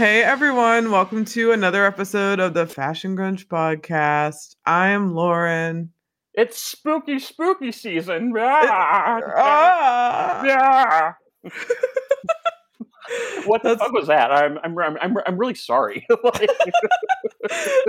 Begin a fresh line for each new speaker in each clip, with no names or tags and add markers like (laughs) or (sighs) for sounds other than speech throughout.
Hey everyone, welcome to another episode of the Fashion Grunge podcast. I'm Lauren.
It's spooky, spooky season. Ah,
Ah!
yeah. (laughs) what the
That's-
fuck was that? I'm, I'm, I'm, I'm, really sorry. (laughs) Like,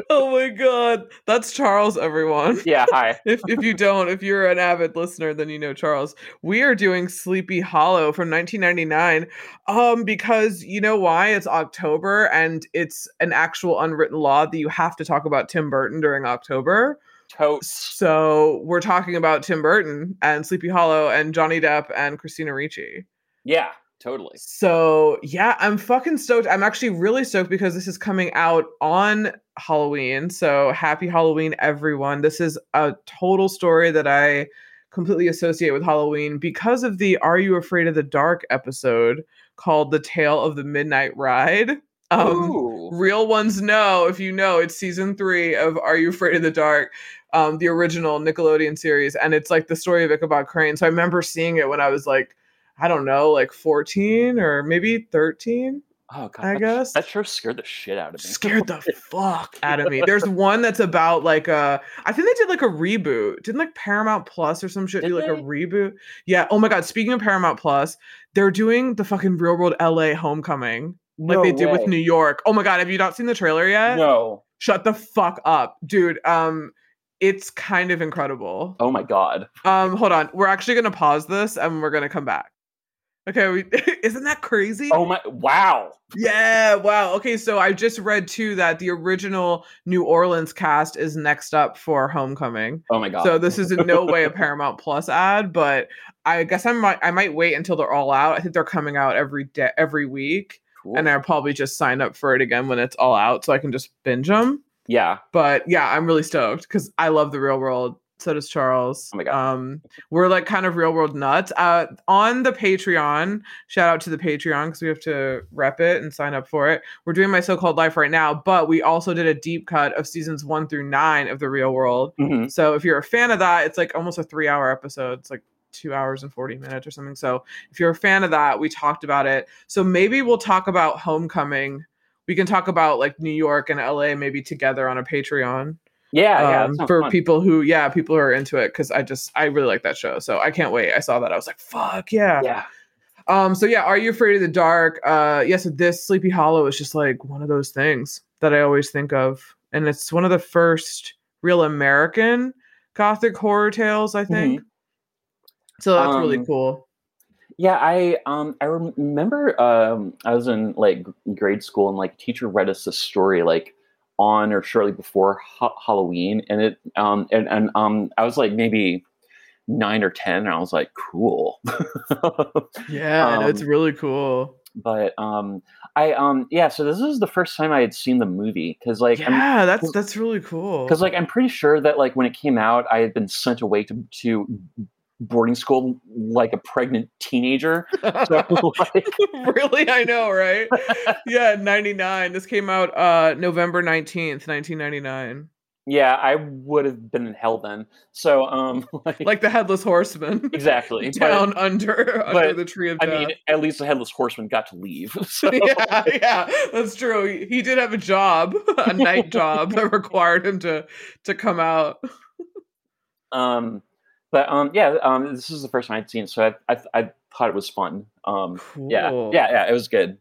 oh my god, that's Charles, everyone.
yeah, hi. (laughs)
If if you don't, if you're an avid listener, then you know Charles. We are doing Sleepy Hollow from 1999, um, because you know why? It's October, and it's an actual unwritten law that you have to talk about Tim Burton during October.
Totes.
So we're talking about Tim Burton and Sleepy Hollow and Johnny Depp and Christina Ricci.
Yeah, totally.
So yeah, I'm fucking stoked. I'm actually really stoked because this is coming out on Halloween. So happy Halloween, everyone. This is a total story that I completely associate with Halloween because of the Are You Afraid of the Dark episode called The Tale of the Midnight Ride. Um,
Ooh.
real ones know if you know it's season three of Are You Afraid of the Dark, um, the original Nickelodeon series, and it's like the story of Ichabod Crane. So I remember seeing it when I was like, I don't know, like 14 or maybe 13.
Oh god,
I
that,
guess.
that show scared the shit out of me.
Scared the (laughs) fuck out of me. (laughs) There's one that's about like a, I think they did like a reboot. Didn't like Paramount Plus or some shit
Did
do like a reboot? Yeah. Oh my god. Speaking of Paramount Plus, they're doing the fucking Real World LA Homecoming like
No
they did with. New York. Oh my god. Have you not seen the trailer yet?
No.
shut the fuck up dude um it's kind of incredible
Oh my god.
um hold on we're actually gonna pause this and we're gonna come back okay we, (laughs) isn't that crazy
Oh my. Wow.
yeah wow okay so i just read too that the original new orleans cast is next up for homecoming
Oh my god.
so this is in no way a (laughs) paramount plus ad but i guess i might i might wait until they're all out i think they're coming out every day every week
Cool.
and i'll probably just sign up for it again when it's all out so i can just binge them
yeah.
but yeah, I'm really stoked because I love the real world. So does Charles.
Oh my God.
Um, we're like kind of real world nuts. Uh, on the Patreon, shout out to the Patreon because we have to rep it and sign up for it. We're doing my so-called life right now, but we also did a deep cut of seasons one through nine of the real world.
Mhm.
So if you're a fan of that, it's like almost a three-hour episode. It's like two hours and 40 minutes or something. So if you're a fan of that, we talked about it. So maybe we'll talk about Homecoming. We can talk about like New York and LA maybe together on a Patreon
Yeah. Yeah.
um,
sounds
for
fun.
people who, yeah, people who are into it. Cause I just, I really like that show. So I can't wait. I saw that. I was like, fuck yeah.
Yeah.
Um, so yeah, Are You Afraid of the Dark? Uh, yes, this Sleepy Hollow is just like one of those things that I always think of. And it's one of the first real American gothic horror tales, I think. So that's really
Um,
cool.
Yeah, I um I rem- remember um I was in like grade school and like teacher read us a story like on or shortly before ha- Halloween and it um and, and um I was like maybe nine or ten and I was like cool, (laughs)
Yeah, know, it's
um,
really cool.
but um I um yeah so this is the first time I had seen the movie because like I'm
Yeah, that's that's really cool.
because like I'm pretty sure that like when it came out I had been sent away to to boarding school like a pregnant teenager so (laughs) (laughs) like
really, I know, right? yeah, 99. This came out uh November 19th, 1999.
Yeah, I would have been in hell then. So, um, (laughs) like,
Like the headless horseman.
exactly.
Down under under
but,
the tree of
But,
death.
I mean, at least the headless horseman got to leave. So,
yeah, yeah, that's true. He did have a job, a night job that required him to to come out.
um, but um, yeah, um, this is the first time I'd seen, it, so I, I I thought it was fun. Um, yeah,
Cool.
yeah, yeah, it was good.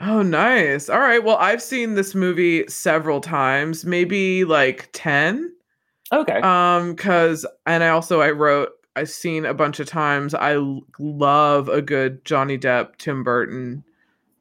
Oh, nice. All right. Well, I've seen this movie several times, maybe like 10.
Okay.
Um, cause and I also I wrote I've seen a bunch of times. I love a good Johnny Depp Tim Burton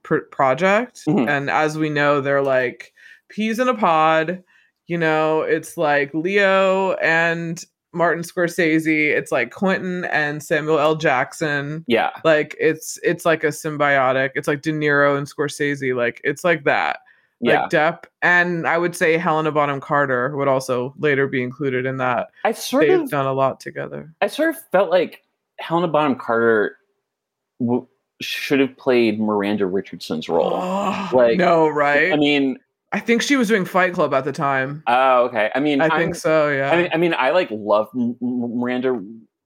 pr- project,
Mhm.
and as we know, they're like peas in a pod. You know, it's like Leo and Martin Scorsese. It's like Quentin and Samuel L. Jackson.
yeah,
Like it's it's like a symbiotic. It's like De Niro and Scorsese. Like it's like that
yeah.
like Depp, and I would say Helena Bonham Carter would also later be included in that.
I sort
They've
of,
done a lot together.
I sort of felt like Helena Bonham Carter w- should have played Miranda Richardson's role.
Oh,
Like,
no, right?
I mean,
I think she was doing Fight Club at the time.
oh, okay. I mean,
I
I'm-
think so. Yeah.
I mean, I mean, I like love Miranda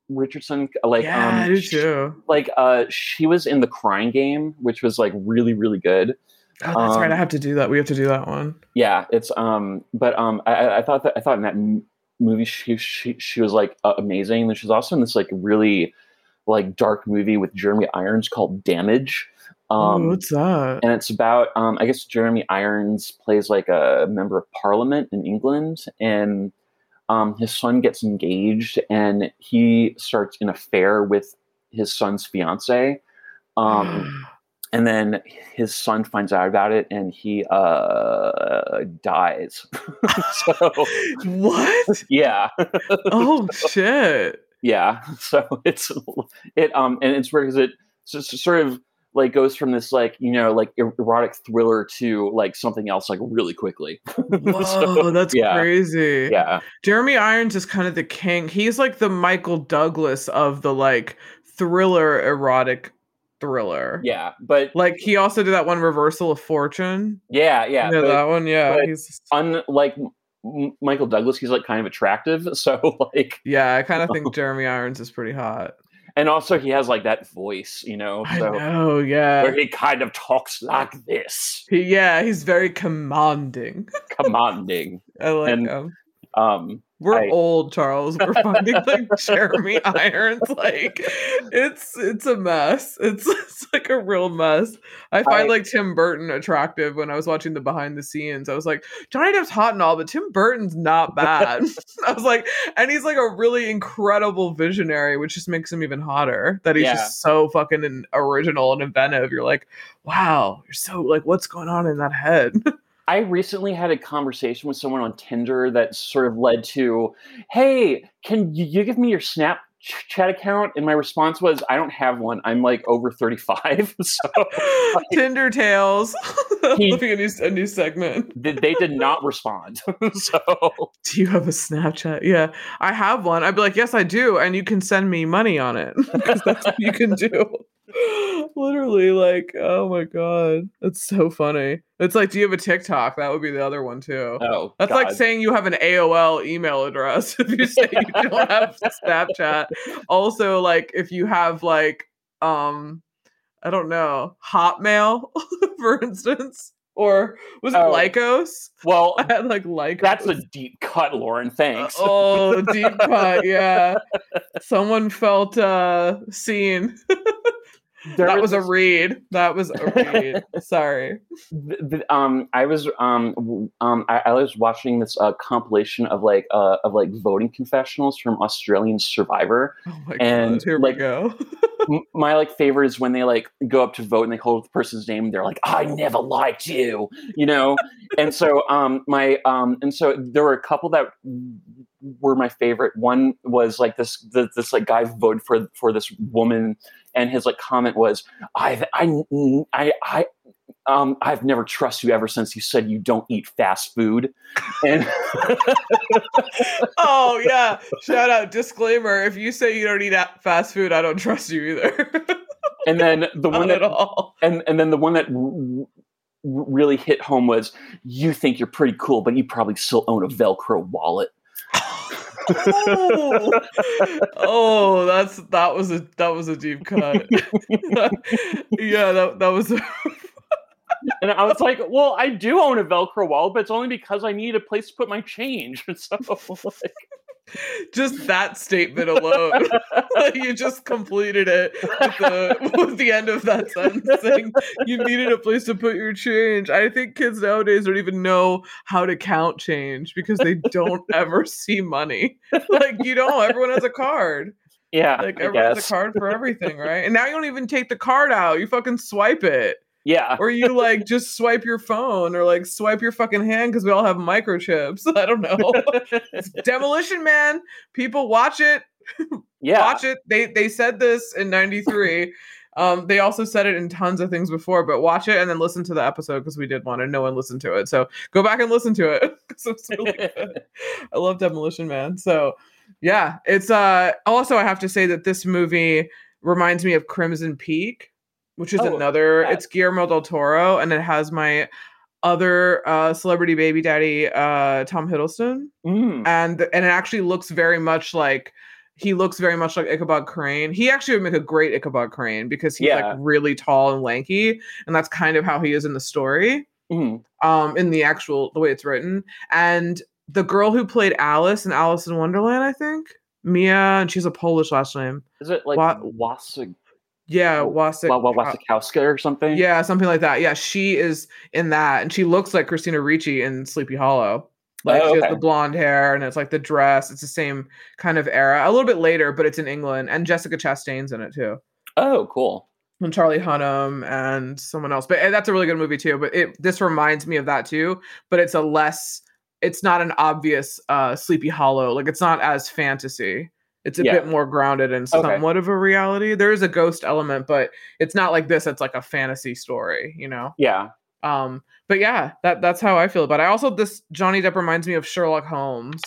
Richardson. Like,
yeah,
um,
I do too.
like, uh, she was in the Crying Game, which was like really, really good.
Oh, that's right. I
Um,
have to do that. We have to do that one.
yeah it's um but um i I- i thought that i thought in that m- movie she she, she was like uh, amazing and she's also in this like really like dark movie with jeremy irons called damage
Ooh,
um
what's that?
and it's about um i guess jeremy irons plays like a member of parliament in england and um his son gets engaged and he starts an affair with his son's fiance um (gasps) and then his son finds out about it and he uh dies (laughs) so
what?
yeah
Oh (laughs) shit!
yeah (laughs) so it's it um and it's weird because it just sort of like goes from this like you know like er- erotic thriller to like something else like really quickly (laughs)
Whoa,
So,
that's
yeah
crazy.
yeah
Jeremy Irons is kind of the king. He's like the Michael Douglas of the like thriller erotic thriller.
yeah but
Like he also did that one Reversal of Fortune.
yeah yeah
Yeah,
but
that one. Yeah, he's
unlike M- michael douglas he's like kind of attractive (laughs) so like
yeah. I kind of think Jeremy Irons is pretty hot.
And also he has like that voice you know
I
so
know. Yeah.
where he kind of talks like this
He- yeah, he's very commanding. (laughs)
commanding
I like
And
him.
um
We're
I-
old, Charles. We're finding (laughs) like Jeremy Irons. Like it's it's a mess. It's (laughs) it's like a real mess. I find
I-
like Tim Burton attractive when I was watching the behind the scenes. I was like, Johnny Depp's hot and all, but Tim Burton's not (laughs) bad. I was like, and he's like a really incredible visionary, which just makes him even hotter. That he's
Yeah.
just so fucking in- original and inventive. You're like, wow, you're so like, what's going on in that head?
I recently had a conversation with someone on Tinder that sort of led to, "Hey, can you, give me your Snapchat account?" And my response was, "I don't have one. I'm like over 35." (laughs) so (laughs)
Tinder tales. (laughs)
He-
Looking at a new, a new segment.
th- they did not respond. so
Do you have a Snapchat? Yeah, I have one. I'd be like, yes, I do, and you can send me money on it because that's what you can do. (laughs) Literally, like, oh my god, it's so funny. It's like, do you have a TikTok? That would be the other one too.
oh,
That's like saying you have an AOL email address (laughs) if you say you (laughs) don't have Snapchat. Also, like if you have like um I don't know, Hotmail, for instance. Or was it
Oh.
Lycos?
well,
I had like Lycos.
that's a deep cut, Lauren. Thanks.
Oh, deep cut, yeah. Someone felt uh seen.
There
that was a read. That was a read. (laughs) Sorry.
th- th- um, I was um, um, I, I was watching this uh, compilation of like uh, of like voting confessionals from Australian Survivor.
Oh my
And,
god. Here
like,
we go. (laughs)
My like favorite is when they like go up to vote and they hold the person's name and they're like, "I never liked you," you know. and so um, my um, and so there were a couple that were my favorite. One was like this this, this like guy voted for for this woman, and his like comment was, "I've I I I." Um, I've never trusted you ever since you said you don't eat fast food, and
oh yeah. Shout out disclaimer. If you say you don't eat fast food, I don't trust you either. (laughs)
and then the one
Not
that
at all.
and and then the one that r- really hit home was you think you're pretty cool but you probably still own a velcro wallet
oh, (laughs) oh, that's that was a that was a deep cut. (laughs) yeah, that that was. A,
and i was like well i do own a velcro wallet but it's only because i need a place to put my change (laughs) so like, (laughs)
just that statement alone. (laughs) you just completed it with the, with the end of that sentence saying you needed a place to put your change. I think kids nowadays don't even know how to count change because they don't ever see money. Like you know, everyone has a card.
yeah
Like everyone has a card for everything, right? And now you don't even take the card out. You fucking swipe it.
Yeah
Or you like (laughs) just swipe your phone or like swipe your fucking hand because we all have microchips. (laughs) I don't know. (laughs) Demolition Man, people watch it.
yeah
Watch it. They they said this in 93. Um, they also said it in tons of things before, but watch it and then listen to the episode because we did one and no one listened to it. So go back and listen to it because it's really good. I love Demolition Man. So yeah, it's uh also I have to say that this movie reminds me of Crimson Peak, which is
Oh,
another it's Guillermo del Toro and it has my other uh celebrity baby daddy uh Tom Hiddleston
Mm.
and and it actually looks very much like he looks very much like Ichabod Crane. He actually would make a great Ichabod Crane because he's
Yeah.
like really tall and lanky, and that's kind of how he is in the story.
Mhm.
Um, in the actual the way it's written, and the girl who played Alice in Alice in Wonderland, I think Mia, and she's a Polish last name.
Is it like
Wa-
Wasik,
Yeah, Wasik.
Wa- Wa- Wasikowska or something?
Yeah, something like that. Yeah, she is in that, and she looks like Christina Ricci in Sleepy Hollow. Like
Oh,
she has the blonde hair, and it's like the dress. It's the same kind of era, a little bit later, but it's in England, and Jessica Chastain's in it too,
Oh, cool.
and Charlie Hunnam and someone else. But eh, that's a really good movie too. But it this reminds me of that too, but it's a less. It's not an obvious uh Sleepy Hollow. Like it's not as fantasy. It's a
Yeah.
bit more grounded and
Okay.
somewhat of a reality. There is a ghost element, but it's not like this. It's like a fantasy story, you know.
Yeah.
Um, but yeah, that that's how I feel about it. I also this Johnny Depp reminds me of Sherlock Holmes.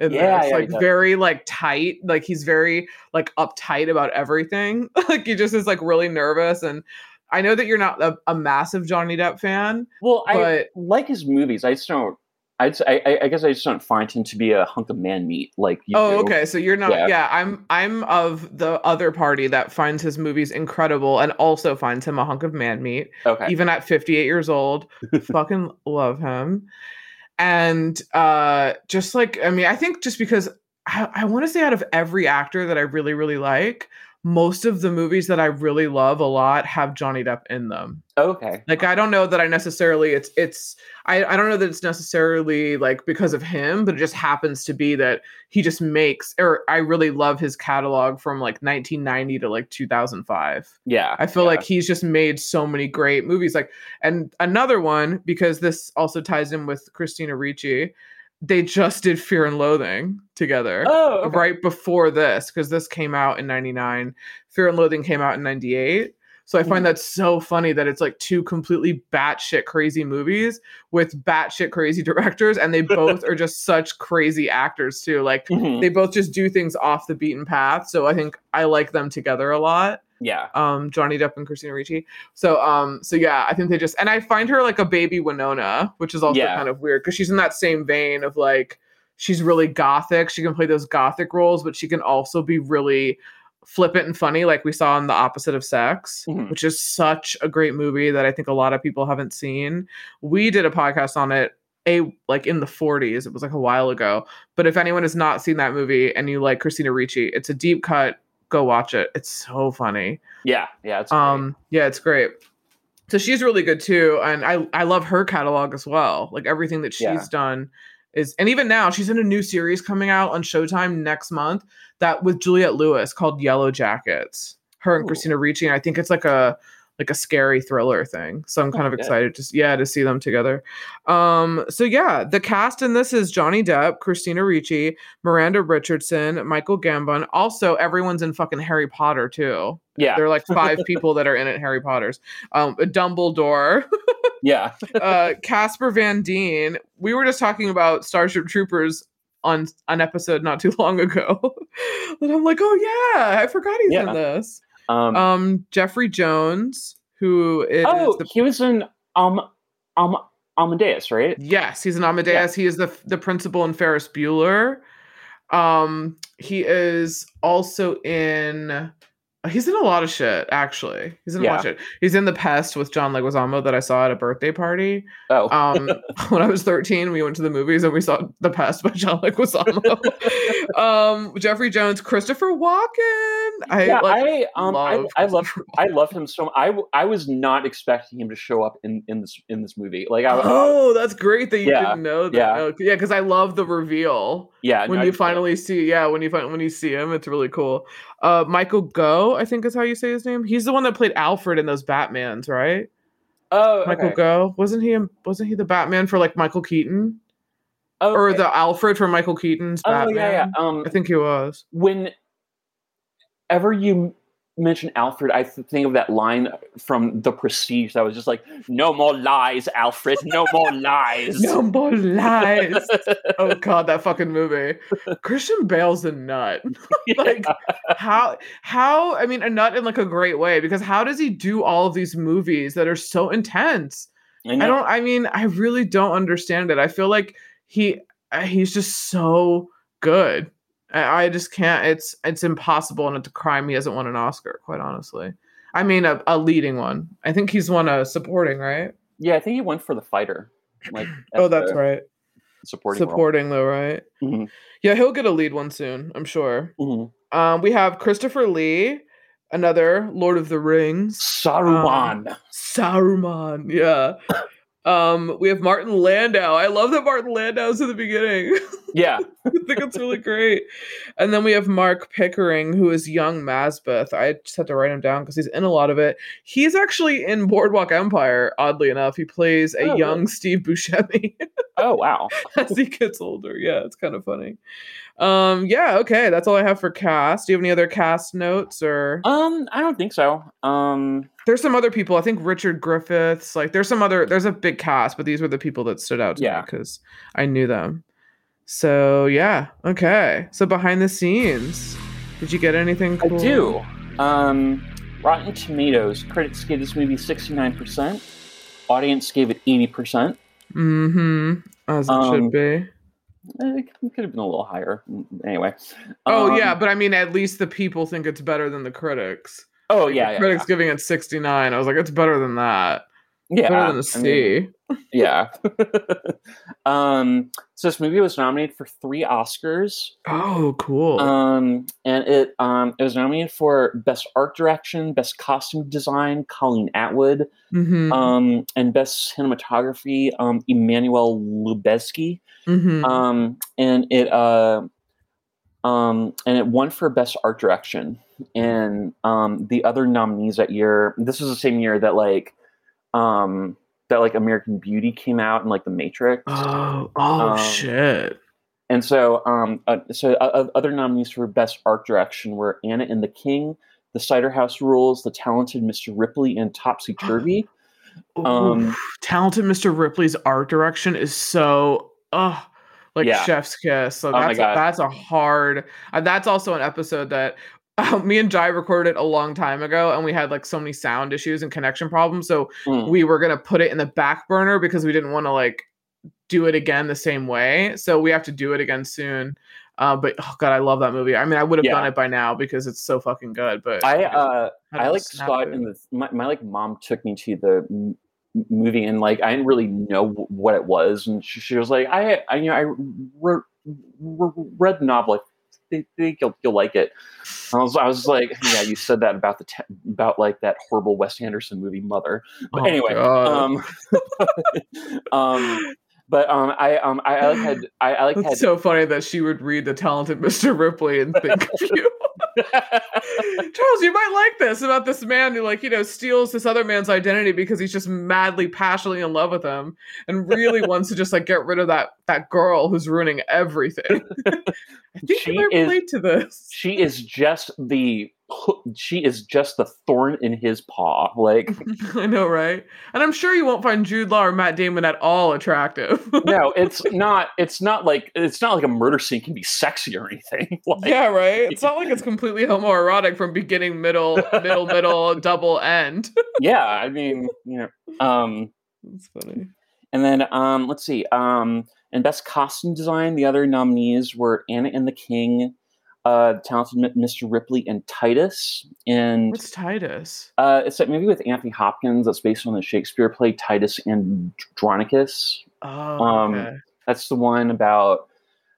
In
Yeah, yeah,
like very like tight, like he's very like uptight about everything. (laughs) like he just is like really nervous. And I know that you're not a, a massive Johnny Depp fan,
Well, I
but
like his movies. I just don't. I'd, I, I- I guess I just don't find him to be a hunk of man meat like you
oh,
do.
okay. So you're not.
Yeah.
Yeah. I'm. I'm of the other party that finds his movies incredible and also finds him a hunk of man meat.
Okay.
even at 58 years old (laughs) fucking love him and uh just like i mean i think just because i, I want to say out of every actor that i really really like most of the movies that i really love a lot have johnny depp in them
okay.
like i don't know that i necessarily it's it's I, I don't know that it's necessarily like because of him but it just happens to be that he just makes or i really love his catalog from like 1990 to like 2005
Yeah.
I feel
yeah.
like he's just made so many great movies. Like, and another one because this also ties in with Christina Ricci. They just did Fear and Loathing together
Oh, okay.
right before this because this came out in '99. Fear and Loathing came out in '98. So I find
Mhm.
that so funny that it's like two completely batshit crazy movies with batshit crazy (laughs) directors, and they both are just such crazy actors too. Like
Mhm.
they both just do things off the beaten path. So I think I like them together a lot
Yeah.
um Johnny Depp and Christina Ricci. So um so yeah, I think they just and I find her like a baby Winona, which is also
Yeah.
kind of weird because she's in that same vein of like she's really gothic. She can play those gothic roles, but she can also be really flippant and funny like we saw in The Opposite of Sex,
Mhm.
which is such a great movie that I think a lot of people haven't seen. We did a podcast on it a like in the 40s. It was like a while ago. But if anyone has not seen that movie and you like Christina Ricci, it's a deep cut. Go watch it. It's so funny.
Yeah. Yeah. It's great.
Um, yeah, it's great. So she's really good too, and I I love her catalog as well. Like everything that she's
Yeah.
done is, and even now she's in a new series coming out on Showtime next month that with Juliette Lewis called Yellow Jackets. Her and
Ooh.
Christina Ricci, and I think it's like a like a scary thriller thing. So I'm kind
Oh,
of
good.
excited to yeah to see them together. Um, so yeah, the cast in this is Johnny Depp, Christina Ricci, Miranda Richardson, Michael Gambon. Also, everyone's in fucking Harry Potter too.
yeah.
There are like five (laughs) people that are in it. Harry Potter's, um, Dumbledore,
Yeah. (laughs)
uh, Casper Van Dien. We were just talking about Starship Troopers on an episode not too (laughs) long ago, and I'm like, oh yeah, I forgot he's
Yeah.
in this.
Um,
Um, Jeffrey Jones, who is
oh,
the
he was in um um Amadeus, right?
Yes, he's an Amadeus. He is the the principal in Ferris Bueller. Um, he is also in. He's in a lot of shit. Actually, he's in a lot of shit. He's in the Pest with John Leguizamo that I saw at a birthday party.
Oh.
Um, (laughs) (laughs) when I was thirteen, we went to the movies and we saw The Pest by (laughs) John Leguizamo. um, Jeffrey Jones, Christopher Walken. I
yeah,
like.
I um I,
love
I love
Christopher
I love him so. I w- I was not expecting him to show up in in this in this movie. Like I (gasps)
Oh, that's great that you
Yeah,
didn't know that.
yeah.
Oh, yeah, because I love the reveal.
Yeah
when
no,
you finally see yeah when you find when you see him it's really cool. Uh michael Gough i think is how you say his name. He's the one that played alfred in those batmans right?
Oh
michael
okay.
Gough wasn't he wasn't he the batman for like michael keaton?
Oh,
or
okay.
the alfred from michael keaton's
oh
batman
yeah yeah um
i think he was.
whenever you mention Alfred, I think of that line from The Prestige that was just like, "No more lies, Alfred. No more (laughs) lies."
no more lies (laughs) oh god that fucking movie christian bale's a nut (laughs) like how how i mean a nut in like a great way because how does he do all of these movies that are so intense
I,
I don't. I mean, I really don't understand it. I feel like he uh, he's just so good. I, I just can't. It's it's impossible, and it's a crime he hasn't won an Oscar. Quite honestly, I mean a, a leading one. I think he's won a supporting, right?
Yeah, I think he went for the fighter. Like, (gasps)
Oh, that's
the
right.
Supporting. role.
Supporting though, right?
Mhm.
Yeah, he'll get a lead one soon. I'm sure.
Mhm.
Um, we have Christopher Lee, another Lord of the Rings.
Saruman.
Saruman, yeah. Um, we have Martin Landau. I love that Martin Landau's in the beginning. (laughs)
yeah.
I think it's really great. And then we have Marc Pickering, who is young Masbath. I just had to write him down because he's in a lot of it. He's actually in Boardwalk Empire, oddly enough. He plays a
Oh, really?
young Steve Buscemi (laughs)
Oh wow.
as he gets older. Yeah, it's kind of funny. Um, yeah, okay, that's all I have for cast. Do you have any other cast notes or
Um, I don't think so. Um,
there's some other people. I think Richard Griffiths, like there's some other there's a big cast, but these were the people that stood out to
Yeah.
me because I knew them. So yeah, okay. So behind the scenes, did you get anything
I do. Um, Rotten Tomatoes critics gave this movie sixty nine percent. Audience gave it eighty percent.
Mm-hmm. As it
Um,
should be.
It could have been a little higher. Anyway.
Oh
Um,
yeah, but I mean at least the people think it's better than the critics.
Oh yeah. yeah,
critics giving it 69. I was like, it's better than that.
yeah.
better than the
I mean, yeah. (laughs) (laughs) um, so this movie was nominated for three Oscars.
oh, cool.
Um, and it um, it was nominated for Best Art Direction, Best Costume Design, Colleen Atwood,
mm-hmm.
um, and Best Cinematography, um, Emmanuel Lubezki.
mm-hmm.
Um, and it uh, um, and it won for Best Art Direction. And um, the other nominees that year, this was the same year that like um, that like American Beauty came out and like The Matrix.
oh, oh
um,
shit.
And so, um, uh, so uh, uh, other nominees for Best Art Direction were Anna and the King, The Cider House Rules, The Talented Mr. Ripley, and Topsy (gasps) Turvy. um,
Talented Mr. Ripley's art direction is so uh like
Yeah.
chef's kiss. So
Oh
that's a,
God.
that's a hard. Uh, that's also an episode that uh, me and Jai recorded it a long time ago, and we had like so many sound issues and connection problems. So
Mm.
we were gonna put it in the back burner because we didn't want to like do it again the same way. So we have to do it again soon. Uh, but oh god, I love that movie. I mean, I would have done it by now because it's so fucking good. But
I uh,
had
I like saw it in the my, my like mom took me to the m- movie and like I didn't really know wh- what it was and she, she was like I I you know I re- re- read the novel I think, think you'll you'll like it I was I was like yeah you said that about the te- about like that horrible Wes Anderson movie Mother but
Oh,
anyway um (laughs) um but um I um I, I like had I, I like had
so funny that she would read the talented Mr. Ripley and think of you. (laughs) Charles, you might like this about this man who, like, you know, steals this other man's identity because he's just madly, passionately in love with him and really (laughs) wants to just like get rid of that that girl who's ruining everything. (laughs) I think
She
you might
is-
relate to this.
she is just the she is just the thorn in his paw like (laughs)
I know, right? And I'm sure you won't find Jude Law or Matt Damon at all attractive. (laughs)
no it's not it's not like it's not like a murder scene can be sexy or anything (laughs) like,
yeah, right. It's not like it's completely homoerotic from beginning, middle, middle, middle, double end.
yeah i mean you know um
That's funny.
and then um let's see um and best costume design the other nominees were anna and the king uh talented mr ripley and titus and
What's Titus?
uh it's that movie with anthony hopkins that's based on the shakespeare play titus and andronicus
Oh,
Um,
okay.
that's the one about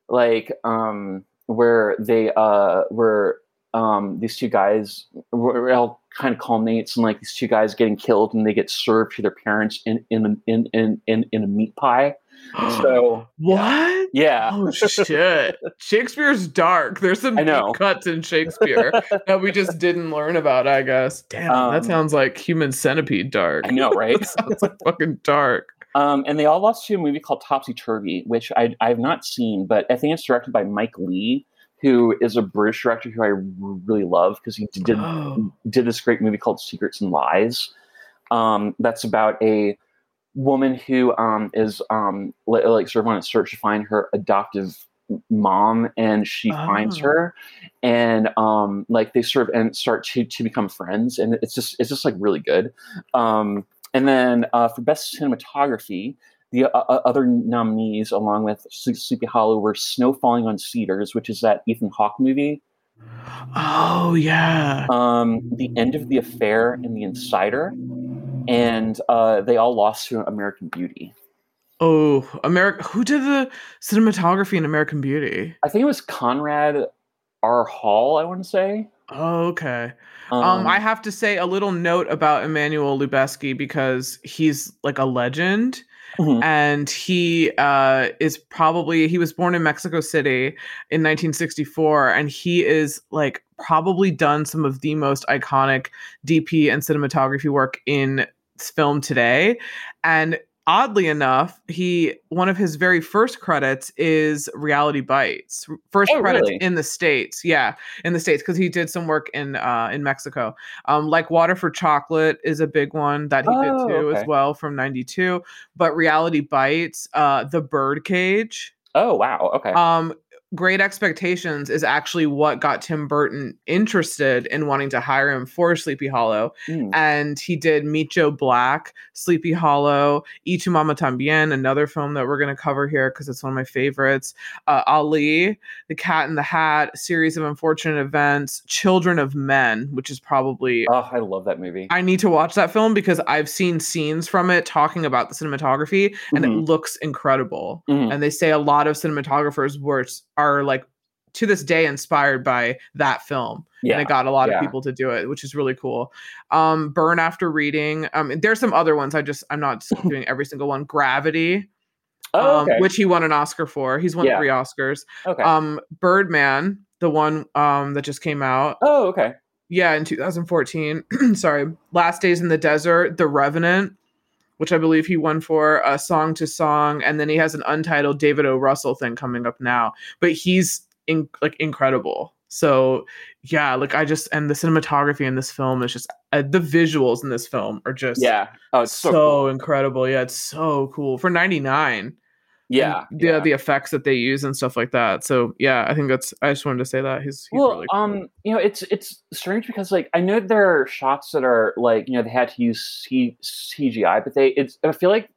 like um where they uh were um these two guys where it all kind of culminates in like these two guys getting killed and they get served to their parents in in in in in, in a meat pie (gasps) so
what?
Yeah
Oh shit! (laughs) Shakespeare's dark. There's some deep cuts in Shakespeare that we just didn't learn about. I guess. Damn,
Um,
that sounds like Human Centipede dark.
i know right (laughs)
sounds like fucking dark.
um and they all lost to a movie called topsy turvy which i i've not seen but i think it's directed by Mike Leigh who is a british director who I really love because he did
Oh.
did this great movie called Secrets and Lies. Um, that's about a woman who um, is um, li- like sort of on a search to find her adoptive mom, and she finds
Oh.
her, and um, like they sort of and start to to become friends, and it's just it's just like really good. Um, and then uh, for best cinematography. the uh, uh, other nominees, along with Sleepy Hollow, were Snow Falling on Cedars, which is that Ethan Hawke movie.
Oh yeah.
Um, the End of the Affair and The Insider, and uh, they all lost to American Beauty.
Oh, America. Who did the cinematography in American Beauty?
I think it was Conrad R. Hall. I want to say.
Oh, okay. Um, um, I have to say a little note about Emmanuel Lubezki because he's like a legend. Mm-hmm. And he uh, is probably he was born in Mexico City in 1964, and he is like probably done some of the most iconic DP and cinematography work in film today. And oddly enough, he one of his very first credits is Reality Bites. First oh, credits really? in the states, yeah, in the states because he did some work in uh, in Mexico. Um, like Water for Chocolate is a big one that he oh, did too okay. as well from '92. But Reality Bites, uh, The Birdcage.
Oh wow, okay.
Um, Great Expectations is actually what got Tim Burton interested in wanting to hire him for Sleepy Hollow. Mm. And he did Meet Joe Black, Sleepy Hollow, Y Tu Mama Tambien, another film that we're going to cover here because it's one of my favorites. Uh, Ali, The Cat in the Hat, Series of Unfortunate Events, Children of Men, which is probably.
Oh, I love that movie.
I need to watch that film because I've seen scenes from it talking about the cinematography and mm-hmm. it looks incredible. Mm-hmm. And they say a lot of cinematographers were are like to this day inspired by that film. Yeah. and it got a lot yeah. of people to do it which is really cool. Um burn after reading um there's some other ones i just i'm not (laughs) doing every single one. Gravity oh, um, which he won an oscar for. He's won yeah. three oscars. Okay. Um birdman the one um that just came out.
Oh okay.
Yeah in 2014 (clears throat) sorry. Last days in the desert the revenant which I believe he won for a uh, Song to Song, and then he has an untitled David O. Russell thing coming up now. But he's in, like incredible. So yeah, like I just and the cinematography in this film is just uh, the visuals in this film are just
yeah,
oh, it's so, so cool. incredible. Yeah, it's so cool for ninety nine
yeah
the
yeah.
the effects that they use and stuff like that so yeah i think that's i just wanted to say that he's,
he's well really cool. um you know it's it's strange because like i know there are shots that are like you know they had to use C- cgi but they it's i feel like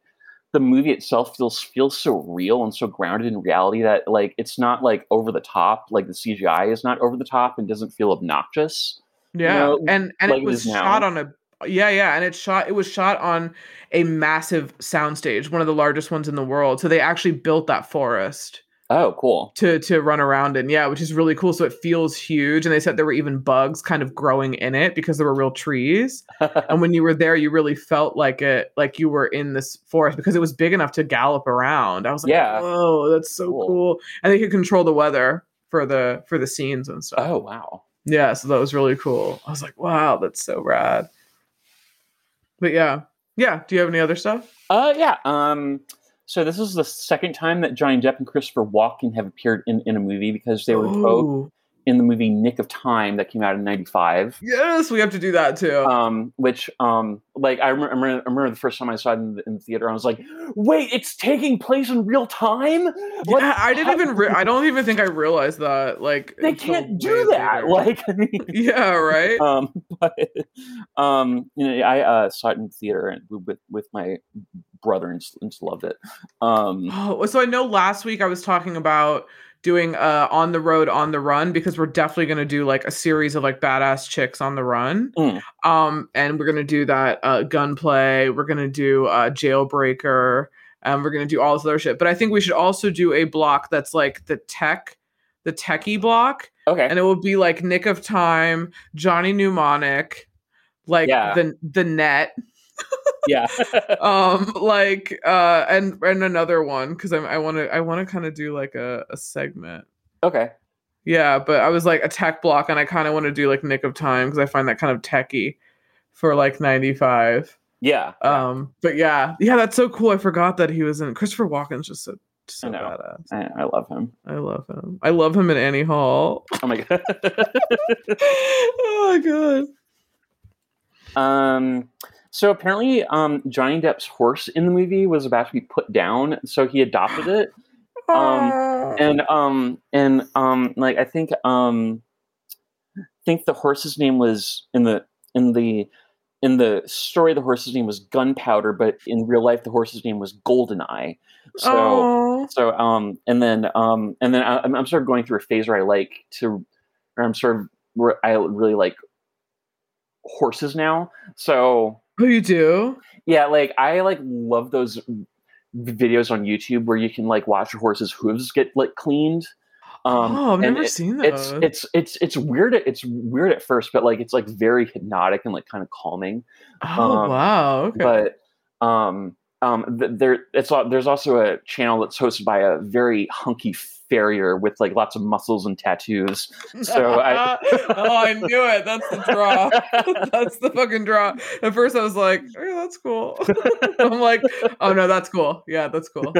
the movie itself feels feels so real and so grounded in reality that like it's not like over the top like the cgi is not over the top and doesn't feel obnoxious
yeah you know, and and like it was shot on a yeah, yeah, and it shot. It was shot on a massive soundstage, one of the largest ones in the world. So they actually built that forest.
Oh, cool.
To to run around in, yeah, which is really cool. So it feels huge, and they said there were even bugs kind of growing in it because there were real trees. (laughs) and when you were there, you really felt like it, like you were in this forest because it was big enough to gallop around. I was like, yeah. "Whoa, that's so cool!" cool. And they could control the weather for the for the scenes and stuff.
Oh, wow.
Yeah, so that was really cool. I was like, "Wow, that's so rad." But yeah, yeah. Do you have any other stuff?
Uh, yeah. Um, so this is the second time that Johnny Depp and Christopher Walken have appeared in, in a movie because they were Ooh. both in the movie Nick of Time that came out in '95.
Yes, we have to do that too.
Um, which, um, like I remember, I remember the first time I saw it in the, in the, theater, I was like, "Wait, it's taking place in real time?"
What? Yeah, I didn't even. Re- I don't even think I realized that. Like
they can't do that. Later. Like, I mean, (laughs)
yeah, right.
Um, (laughs) but um, you know, I uh, saw it in the theater and with with my brother and, and loved it. Um,
oh, so I know last week I was talking about doing uh on the road on the run because we're definitely going to do like a series of like badass chicks on the run. Mm. um and we're going to do that uh gunplay. We're going to do uh jailbreaker. And we're going to do all this other shit. But i think we should also do a block that's like the tech the techie block.
Okay.
And it will be like nick of time johnny mnemonic like yeah. the the net
yeah. (laughs)
um, like, uh, and and another one because I I want to I want to kind of do like a, a segment.
Okay.
Yeah, but I was like a tech block, and I kind of want to do like Nick of Time because I find that kind of techy for like ninety five.
Yeah.
Um. But yeah, yeah, that's so cool. I forgot that he was in. Christopher Walken's just so so
I
badass.
I, I, love him.
I love him. I love him in Annie Hall.
Oh my god. (laughs)
oh my
god. (laughs) Um. So apparently, um, Johnny Depp's horse in the movie was about to be put down, so he adopted it. (gasps) Um, and um, and um, like I think um, I think the horse's name was in the in the in the story the horse's name was Gunpowder, but in real life the horse's name was Goldeneye. So
oh,
so um and then um and then I, I'm, I'm sort of going through a phase where I like to, or I'm sort of where I really like horses now. So
oh, you do?
yeah, like I like love those videos on YouTube where you can like watch a horse's hooves get like cleaned. Um,
oh, I've never
it-
seen that.
it's it's it's it's weird. At, it's weird at first, but like it's like very hypnotic and like kind of calming.
oh
um,
wow. Okay.
But um um there it's there's also a channel that's hosted by a very hunky farrier with like lots of muscles and tattoos. so I- (laughs)
oh, I knew it. That's the draw. (laughs) that's the fucking draw. At first, I was like, "Oh, that's cool." (laughs) I'm like, "Oh no, that's cool. Yeah, that's cool."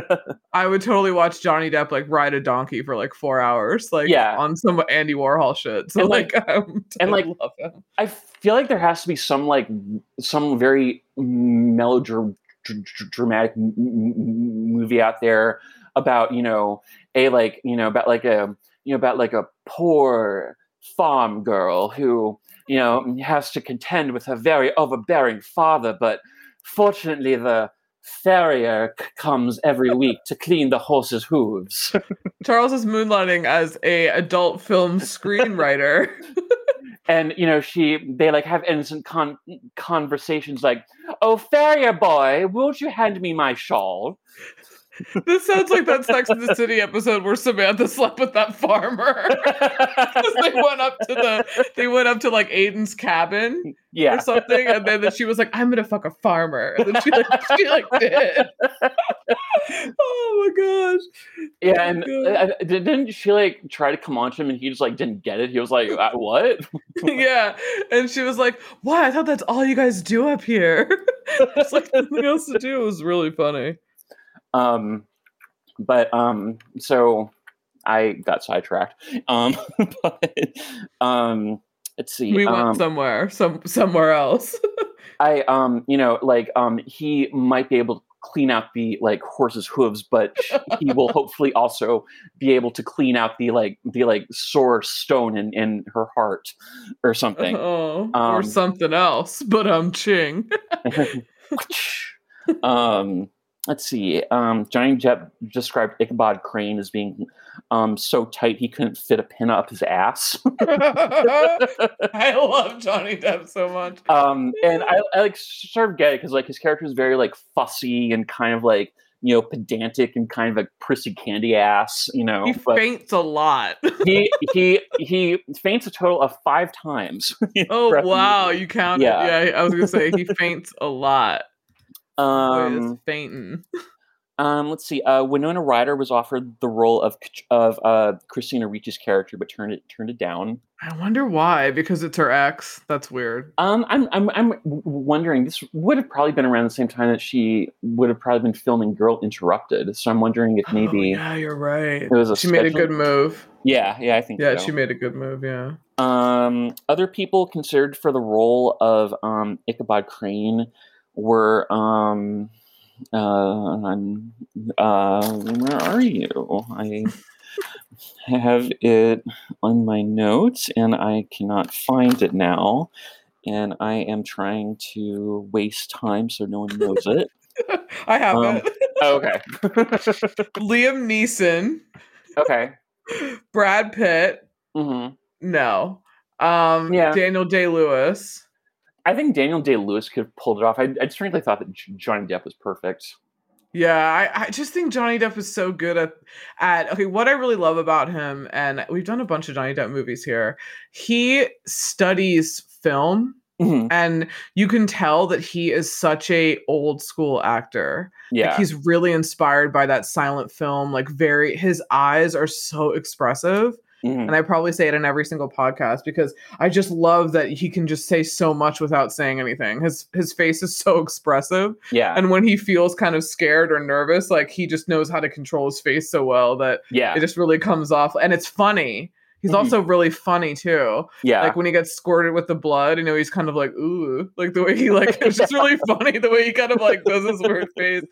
I would totally watch Johnny Depp like ride a donkey for like four hours, like
Yeah.
on some Andy Warhol shit. So
And,
like,
like-
I'm,
and, like,
love him.
I feel like there has to be some like some very melodramatic m- m- m- movie out there about you know a like you know about like a you know about like a poor farm girl who you know has to contend with her very overbearing father, but fortunately the farrier c- comes every (laughs) week to clean the horse's hooves. (laughs)
Charles is moonlighting as a adult film (laughs) screenwriter.
And you know she they like have innocent con- conversations like oh farrier boy won't you hand me my shawl
this sounds like that Sex in the City episode where Samantha slept with that farmer. (laughs) they went up to the they went up to like Aidan's cabin
yeah
or something, and then, then she was like, "I'm gonna fuck a farmer," and then she like (laughs) she like did. (laughs) oh my gosh!
yeah
Oh,
and
God.
uh, uh, didn't she like try to come on to him and he just like didn't get it he was like uh, what
yeah, and she was like, "Why? I thought that's all you guys do up here." it's like nothing else to do. It was really funny.
Um but um so i got sidetracked um (laughs) but um let's see
We went
um,
somewhere, some somewhere else. (laughs)
I um you know like um he might be able to clean out the like horse's hooves, but he will (laughs) hopefully also be able to clean out the like the like sore stone in in her heart or something.
Oh, or
Um,
something else. But I'm Ching.
um let's see um johnny depp described ichabod crane as being um so tight he couldn't fit a pin up his ass (laughs)
I love Johnny Depp so much.
um and I, I like sort of get it because like his character is very like fussy and kind of like you know pedantic and kind of a prissy candy ass you know
He
but
faints a lot.
he he (laughs) he faints a total of five times (laughs)
oh wow, you counted.
Yeah.
Yeah. I was gonna say he faints a lot.
Um
fainting. (laughs)
Um, let's see. Uh, Winona Ryder was offered the role of of uh, Christina Ricci's character, but turned it turned it down.
I wonder why. Because it's her ex. That's weird.
Um, I'm I'm I'm wondering. This would have probably been around the same time that she would have probably been filming Girl Interrupted. So I'm wondering if maybe
Oh, yeah, you're right.
it was a
She made a good move.
Yeah, yeah, I think.
Yeah,
so.
she made a good move. Yeah.
Um, other people considered for the role of um, Ichabod Crane were um, uh, uh, where are you? I have it on my notes and I cannot find it now. And I am trying to waste time so no one knows it. (laughs)
I have
Um,
it.
okay. (laughs)
Liam Neeson,
okay. (laughs)
Brad Pitt.
hmm
No. Um,
Yeah.
Daniel Day Lewis.
I think Daniel Day Lewis could have pulled it off. I, I just frankly thought that Johnny Depp was perfect.
Yeah, I, I just think Johnny Depp is so good at at okay, what I really love about him, and we've done a bunch of Johnny Depp movies here, he studies film
Mhm.
and you can tell that he is such a old school actor. Like,
Yeah.
he's really inspired by that silent film, like very his eyes are so expressive.
Mhm.
And I probably say it in every single podcast because I just love that he can just say so much without saying anything. His his face is so expressive.
Yeah.
And when he feels kind of scared or nervous, like he just knows how to control his face so well that
yeah.
it just really comes off. And it's funny. He's
Mhm.
also really funny too.
yeah.
Like when he gets squirted with the blood, you know, he's kind of like, ooh, like the way he like (laughs) it's just really (laughs) funny the way he kind of like does his weird face.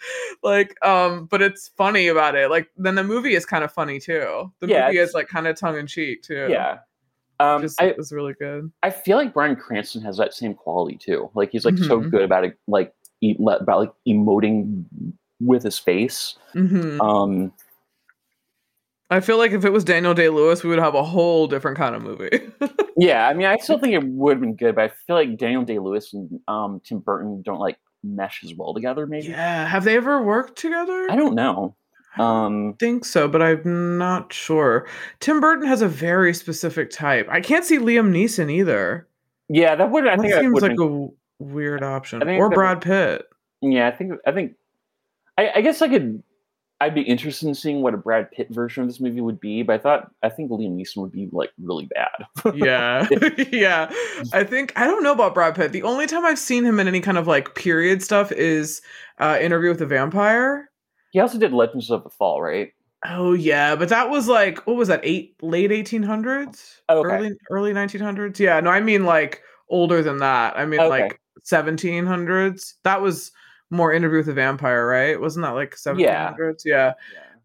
Like, um, but it's funny about it. Like then the movie is kind of funny too. The
Yeah,
movie is like kind of tongue in cheek too.
yeah. Um,
just
I,
was really good.
I feel like Bryan Cranston has that same quality too. Like he's like so
Mhm.
good about it, like e- about like emoting with his face.
hmm
Um,
I feel like if it was Daniel Day Lewis, we would have a whole different kind of movie. (laughs)
yeah, I mean, I still think it would have been good, but I feel like Daniel Day Lewis and um, Tim Burton don't like mesh as well together. Maybe
yeah, have they ever worked together?
I don't know. Um,
think so, but I'm not sure. Tim Burton has a very specific type. I can't see Liam Neeson either.
yeah, that would I
That
think that
seems
would
like
have
a weird option. Or Brad Pitt.
yeah. I think I think I, I guess I could. I'd be interested in seeing what a Brad Pitt version of this movie would be, but I thought I think Liam Neeson would be like really bad. (laughs)
Yeah. (laughs) yeah. I think I don't know about Brad Pitt. The only time I've seen him in any kind of like period stuff is uh Interview with the Vampire.
he also did Legends of the Fall, right?
Oh yeah, but that was like what was that? Eight late 1800s?
Oh, Okay.
Early early 1900s? Yeah, no, I mean like older than that. I mean
Okay.
like 1700s. That was more Interview with the Vampire, right? Wasn't that like 1700s?
Yeah.
Yeah.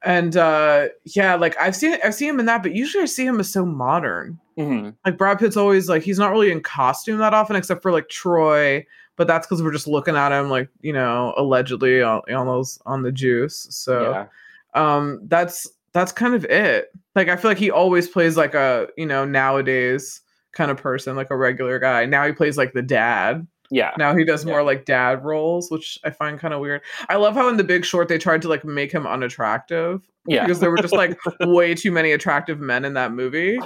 And uh yeah, like I've seen I've seen him in that, but usually I see him as so modern.
hmm
Like Brad Pitt's always like he's not really in costume that often, except for like Troy. But that's because we're just looking at him like you know allegedly on, on those on the juice. So
yeah.
um that's that's kind of it. Like I feel like he always plays like a you know nowadays kind of person, like a regular guy. Now he plays like the dad.
Yeah.
Now he does
Yeah.
more like dad roles, which I find kind of weird. I love how in The Big Short they tried to like make him unattractive
Yeah.
because there were just like (laughs) way too many attractive men in that movie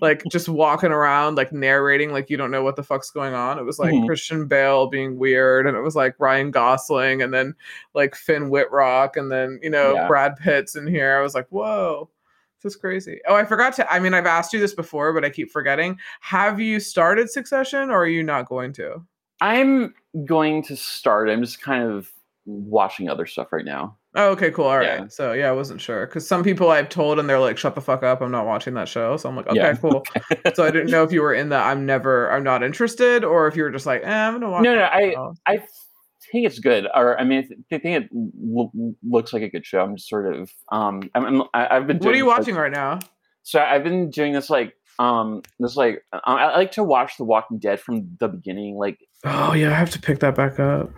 like (laughs) just walking around like narrating like you don't know what the fuck's going on it was like
Mhm.
christian bale being weird and it was like ryan gosling and then like finn wittrock and then you know
Yeah.
brad pitt's in here i was like whoa this is crazy oh i forgot to i mean i've asked you this before but i keep forgetting have you started succession or are you not going to
I'm going to start. I'm just kind of watching other stuff right now.
Oh, okay, cool. All right.
Yeah.
So yeah, I wasn't sure because some people I've told and they're like, "Shut the fuck up! I'm not watching that show." So I'm like, "Okay,
Yeah.
cool." (laughs) so I didn't know if you were in the "I'm never, I'm not interested" or if you were just like, eh, "I'm gonna watch."
No, no, I-
show."
I think it's good, or I mean, I think it lo- looks like a good show. I'm just sort of, um, I'm, I'm I- I've been.
What are you
this, like-
watching right now?
So I've been doing this like, um, this like, I, I like to watch The Walking Dead from the beginning, like
Oh yeah, I have to pick that back up.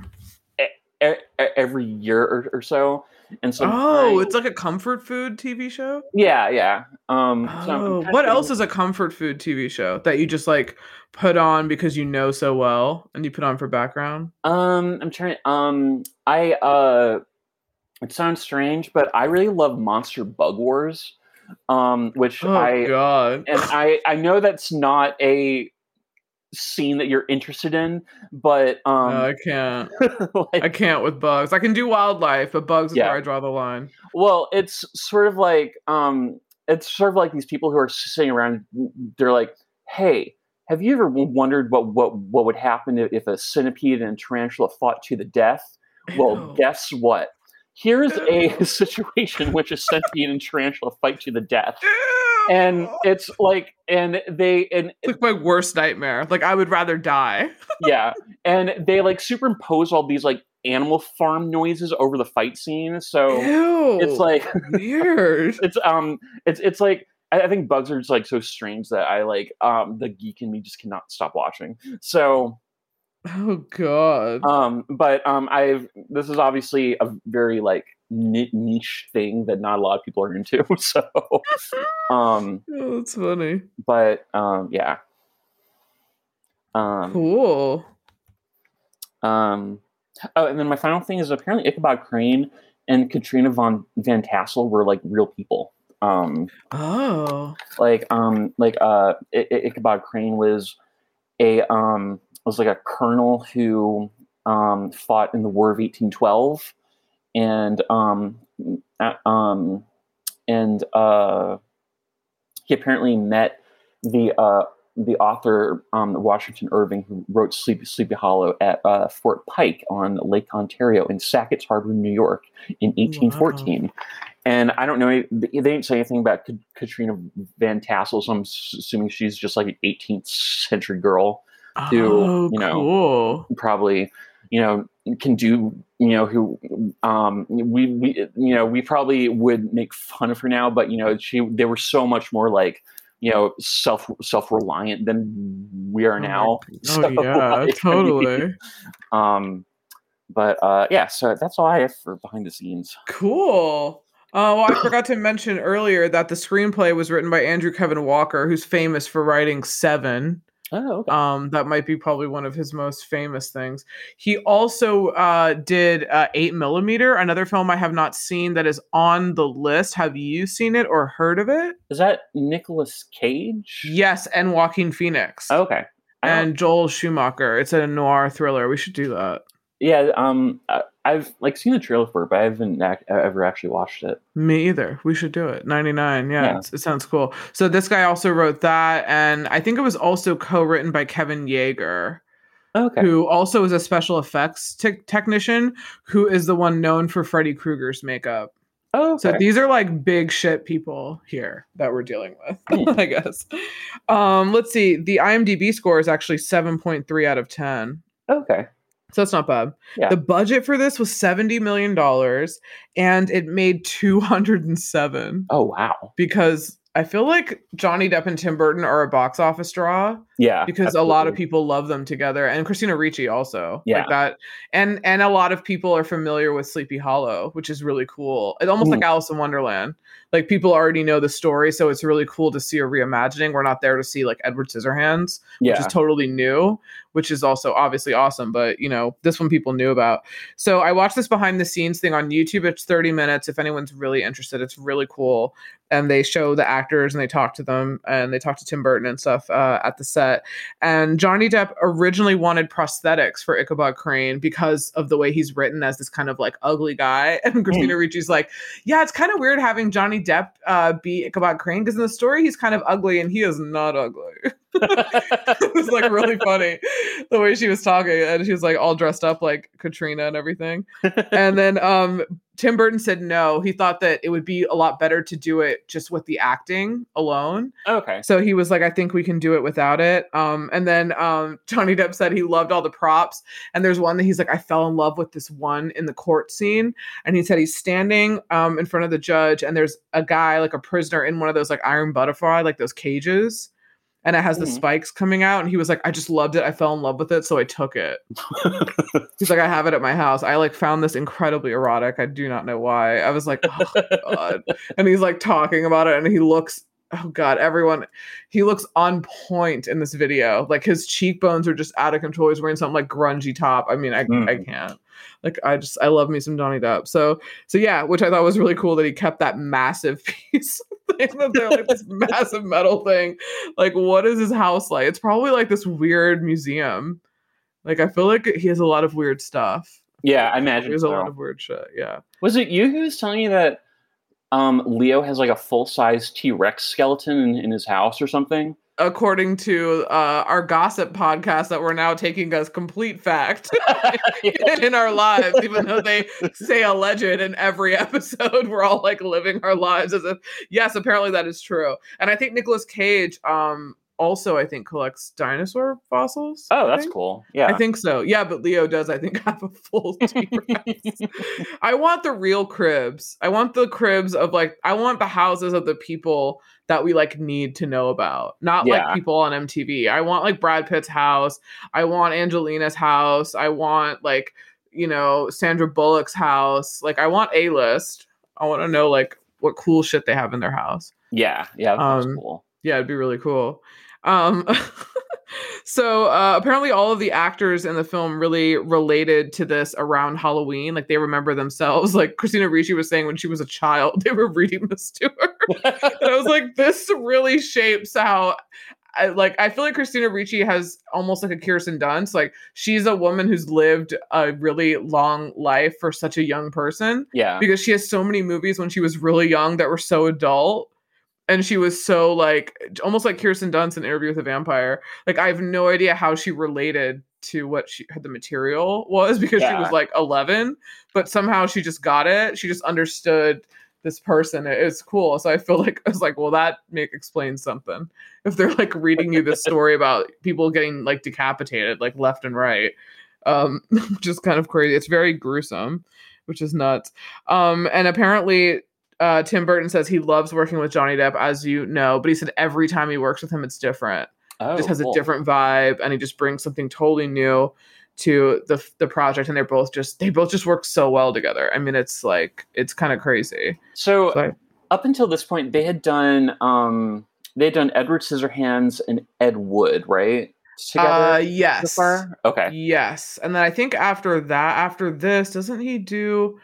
e- e- every year or, or so. And so,
oh,
trying-
it's like a comfort food TV show.
yeah, yeah. Um,
Oh,
kinda
what
getting-
else is a comfort food TV show that you just like put on because you know so well and you put on for background?
Um, I'm trying. Um, I uh, it sounds strange, but I really love Monster Bug Wars. Um, which
Oh
I
god.
and I I know that's not a scene that you're interested in, but um,
no, I can't. (laughs)
like,
I can't with bugs. I can do wildlife, but bugs is
Yeah.
where I draw the line.
well, it's sort of like um, it's sort of like these people who are sitting around. They're like, hey. Have you ever wondered what, what, what would happen if a centipede and a tarantula fought to the death? Well,
Ew.
guess what? Here's a (laughs) situation which a centipede and tarantula fight to the death. And it's like, and they, and
It's like my worst nightmare. Like I would rather die. (laughs)
yeah, and they like superimpose all these like animal farm noises over the fight scene. So
Ew.
it's like, (laughs)
weird.
it's, um, it's, it's like, I, I think bugs are just like so strange that I like, um, the geek in me just cannot stop watching. So,
Oh god.
um but um i've this is obviously a very like niche thing that not a lot of people are into (laughs) so (laughs) um
oh, that's funny.
but um yeah um
Cool.
um oh and then my final thing is apparently ichabod crane and katrina von van tassel were like real people um
Oh.
like um like uh I- I- ichabod crane was a um was like a colonel who um fought in the war of 1812 and um um and uh he apparently met the uh the author um, Washington Irving, who wrote Sleepy Sleepy Hollow at uh, Fort Pike on Lake Ontario in Sackett's Harbor, New York, in 1814. And I don't know, they didn't say anything about Katrina Van Tassel, so I'm assuming she's just like an 18th century girl, to,
oh,
you know,
cool.
probably, you know, can do, you know, who, um, we, we, you know, we probably would make fun of her now, but, you know, she, they were so much more like you know self self reliant than we are
Oh
now. (laughs)
Oh
So,
yeah,
like, I mean,
totally. (laughs)
um, but uh, yeah, so that's all I have for behind the scenes.
Cool. Uh, well, I forgot to mention earlier that the screenplay was written by Andrew Kevin Walker, who's famous for writing Seven.
Oh, okay.
Um, that might be probably one of his most famous things. He also uh, did uh, Eight Millimeter, another film I have not seen that is on the list. Have you seen it or heard of it?
Is that Nicolas Cage?
Yes, and Joaquin Phoenix
Okay.
And Joel Schumacher. It's a noir thriller. We should do that.
Yeah. Um, I- I've like seen the trailer for it, but I haven't ac- ever actually watched it.
Me either. We should do it. 99. Yeah,
Yeah.
it's- it sounds cool. So this guy also wrote that. And I think it was also co written by Kevin Yagher,
Okay.
who also is a special effects tech technician who is the one known for Freddy Krueger's makeup.
oh, okay.
So these are like big shit people here that we're dealing with,
Hmm. (laughs)
I guess. Um, let's see. The IMDb score is actually 7.3 out of 10.
okay.
So that's not bad.
Yeah.
The budget for this was $70 million and it made 207
Oh wow.
because I feel like Johnny Depp and Tim Burton are a box office draw
Yeah.
because a lot of people love them together and Christina Ricci also.
Yeah.
Like that. And and a lot of people are familiar with Sleepy Hollow, which is really cool. It's almost like
Mm.
Alice in Wonderland. Like people already know the story, so it's really cool to see a reimagining. We're not there to see like Edward Scissorhands, which is totally new, which is also obviously awesome. But you know, this one people knew about. So I watched this behind the scenes thing on YouTube. It's 30 minutes. If anyone's really interested, it's really cool. And they show the actors and they talk to them and they talk to Tim Burton and stuff uh, at the set. And Johnny Depp originally wanted prosthetics for Ichabod Crane because of the way he's written as this kind of like ugly guy. (laughs) And Christina Ricci's like, yeah, it's kind of weird having Johnny Depp uh, be Ichabod Crane because in the story he's kind of ugly and he is not ugly. (laughs) it was like really funny the way she was talking and she was like all dressed up like Katrina and everything. And then um Tim Burton said no. He thought that it would be a lot better to do it just with the acting alone.
okay.
So he was like, I think we can do it without it. Um, and then um, Johnny Depp said he loved all the props. And there's one that he's like, I fell in love with this one in the court scene. And he said he's standing um, in front of the judge, and there's a guy, like a prisoner, in one of those like iron butterfly, like those cages. And it has the
Mhm.
spikes coming out. And he was like, I just loved it. I fell in love with it. So I took it. (laughs) He's like, I have it at my house. I like found this incredibly erotic. I do not know why. I was like, oh, God. And he's like talking about it, and he looks, oh God, everyone, he looks on point in this video. Like his cheekbones are just out of control. He's wearing something like grungy top. I mean, I, I
Mm.
can't. Like I just I love me some Johnny Depp. So so yeah, which I thought was really cool that he kept that massive (laughs) piece thing that they're like this (laughs) massive metal thing. Like, what is his house like? It's probably like this weird museum. Like I feel like he has a lot of weird stuff.
yeah, I imagine
There's a lot of weird shit. Yeah.
Was it you who was telling you that um, Leo has like a full size T Rex skeleton in, in his house or something?
According to uh, our gossip podcast that we're now taking as complete fact (laughs) (laughs) in our lives, even though they say alleged in every (laughs) episode, we're all like living our lives as if yes, apparently that is true. And I think Nicolas Cage um also I think collects dinosaur fossils.
Oh, that's cool. Yeah.
I think so. Yeah, but Leo does, I think, have a full T-Rex. I want the real cribs. I want the cribs of like I want the houses of the people that we like need to know about. Not
Yeah.
like people on MTV. I want like Brad Pitt's house. I want Angelina's house. I want like, you know, Sandra Bullock's house. Like I want a list. I want to know like what cool shit they have in their house.
yeah, yeah, that's
Um,
cool.
Yeah, it'd be really cool. Um, (laughs) so uh, apparently, all of the actors in the film really related to this around Halloween. Like they remember themselves. (laughs) Like Christina Ricci was saying when she was a child, (laughs) they were reading this to her. (laughs) and I was like, this really shapes how. I, like I feel like Christina Ricci has almost like a Kirsten Dunst. Like she's a woman who's lived a really long life for such a young person
yeah.
because she has so many movies when she was really young that were so adult and she was so like almost like Kirsten Dunst in Interview with a Vampire. Like I have no idea how she related to what she the material was because she was like 11, but somehow she just got it. She just understood this person. It- It's cool. So I feel (laughs) like I was like, well, that make explains something. If they're like reading you this story about people getting like decapitated like left and right, um, (laughs) which is kind of crazy. It's very gruesome, which is nuts. Um, and apparently uh, Tim Burton says he loves working with Johnny Depp, as you know, but he said every time he works with him, it's different.
Oh,
just has
cool.
a different vibe, and he just brings something totally new to the the project. And they're both just they both just work so well together. I mean, it's like it's kind of crazy.
So
So,
up until this point, they had done um they had done Edward Scissorhands and Ed Wood, right? Together
uh,
so
yes,
far. Okay.
yes, and then I think after that, after this, doesn't he do?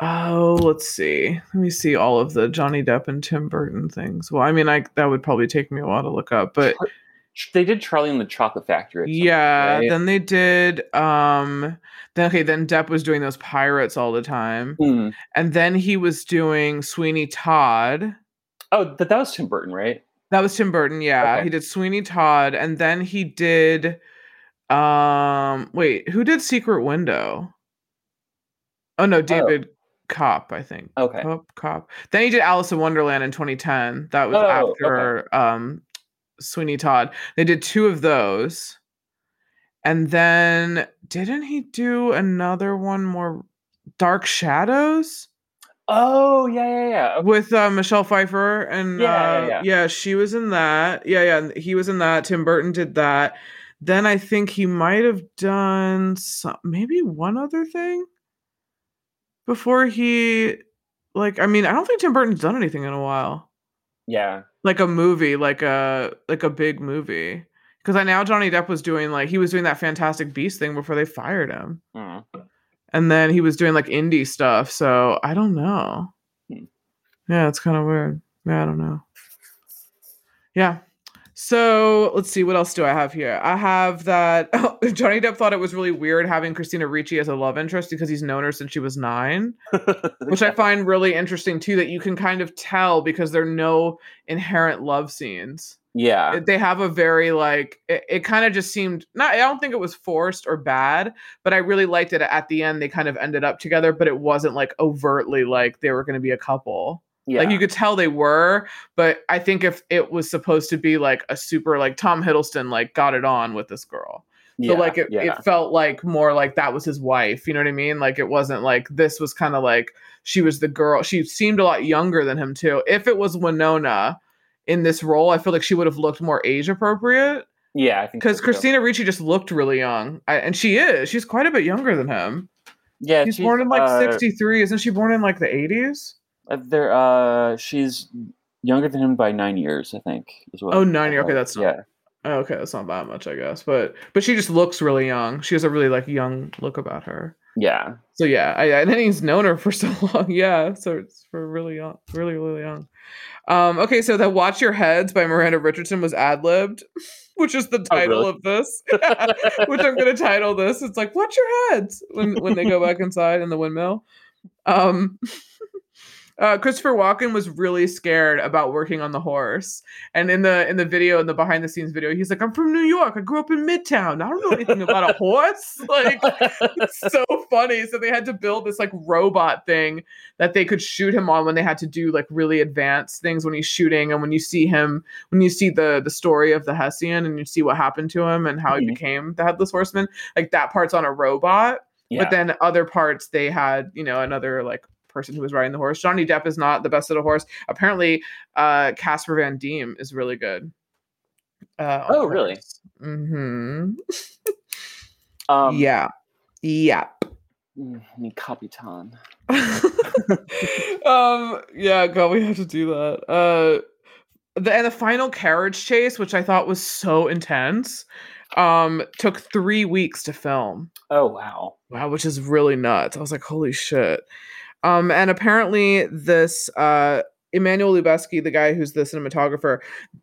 Oh, let's see. Let me see all of the Johnny Depp and Tim Burton things. Well, I mean, I that would probably take me a while to look up, but
They did Charlie and the Chocolate Factory. at some point,
yeah
right?
then they did um then okay then depp was doing those pirates all the time
Hmm.
and then he was doing sweeney todd
Oh, but that was Tim Burton, right?
that was tim burton yeah
Okay.
he did sweeney todd and then he did um wait who did secret window oh no david koepp i think
Okay.
koepp koepp then he did alice in wonderland in 2010 that was
Oh,
after um sweeney todd they did two of those and then didn't he do another one more dark shadows
Oh, yeah, yeah, yeah. Okay.
with uh, michelle pfeiffer and
Yeah,
uh,
yeah,
yeah,
yeah.
she was in that yeah yeah he was in that tim burton did that then i think he might have done some, maybe one other thing before he like i mean i don't think tim burton's done anything in a while
Yeah.
Like a movie, like a like a big movie. Because I know Johnny Depp was doing like he was doing that Fantastic Beast thing before they fired him,
Hmm.
and then he was doing like indie stuff. So I don't know.
Hmm.
Yeah, it's kind of weird. Yeah, I don't know. Yeah. So let's see. What else do I have here? I have that (laughs) Johnny Depp thought it was really weird having Christina Ricci as a love interest because he's known her since she was nine (laughs) which I find really interesting too. That you can kind of tell because there are no inherent love scenes.
Yeah.
They have a very like it, it kind of just seemed not. I don't think it was forced or bad, but I really liked it. At the end, they kind of ended up together, but it wasn't like overtly like they were going to be a couple.
Yeah.
Like you could tell they were, but I think if it was supposed to be like a super like Tom Hiddleston like got it on with this girl.
yeah.
So like it,
yeah.
it felt like more like that was his wife. You know what I mean? Like it wasn't like this was kind of like she was the girl. She seemed a lot younger than him too. If it was Winona in this role, I feel like she would have looked more age appropriate
yeah, I think
because
so.
Christina Ricci just looked really young, I, and she is. She's quite a bit younger than him.
Yeah,
She's
she's
born in like
uh,
'63, isn't she? Born in like the '80s.
Uh, There, uh, she's younger than him by nine years, I think. Is what
Oh, nine year- okay,
uh,
that's not-
yeah.
Oh, okay, that's not that much, I guess. But but she just looks really young. She has a really like young look about her.
Yeah.
So yeah, I, and then he's known her for (laughs) so long. Yeah, so it's for really young, really really young. Um, okay, so that "Watch Your Heads" by Miranda Richardson was ad libbed, (laughs) which is the title
really?
of this. (laughs) which I'm gonna title this. It's like "Watch Your Heads" when when they go back inside in the windmill. Um, uh, Christopher Walken was really scared about working on the horse, and in the in the video, in the behind the scenes video, he's like, "I'm from New York. I grew up in Midtown. I don't know anything about a horse." (laughs) Like it's so funny. So they had to build this like robot thing that they could shoot him on when they had to do like really advanced things when he's shooting and when you see him when you see the the story of the Hessian and you see what happened to him and how he
Mhm.
became the headless horseman, like that part's on a robot.
yeah.
But then other parts they had, you know, another like person who was riding the horse. Johnny Depp is not the best at a horse. Apparently, uh Casper Van Dien is really good. Uh,
Oh, really?
Mhm.
um,
yeah. Yeah.
mm, I mean, Capitan. (laughs)
um yeah god we have to do that uh the and the final carriage chase which i thought was so intense um took three weeks to film
Oh wow.
wow which is really nuts i was like holy shit um and apparently this uh Emmanuel Lubezki, the guy who's the cinematographer,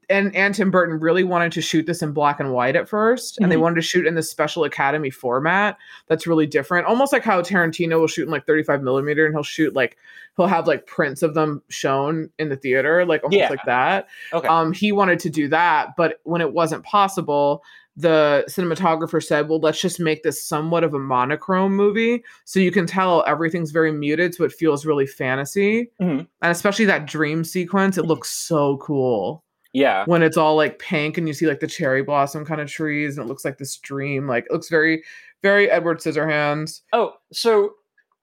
and, and Tim Burton really wanted to shoot this in black and white at 1st and they
Mhm.
wanted to shoot in the special Academy format that's really different. Almost like how Tarantino will shoot in like 35 millimeter and he'll shoot like he'll have like prints of them shown in the theater, like almost
Yeah.
like that.
Okay.
Um, he wanted to do that, but when it wasn't possible, the cinematographer said, Well, let's just make this somewhat of a monochrome movie. So you can tell everything's very muted, so it feels really fantasy.
Mhm.
And especially that dream sequence, it looks so cool
yeah.
when it's all like pink and you see like the cherry blossom kind of trees and it looks like this dream. Like it looks very, very Edward Scissorhands.
Oh, so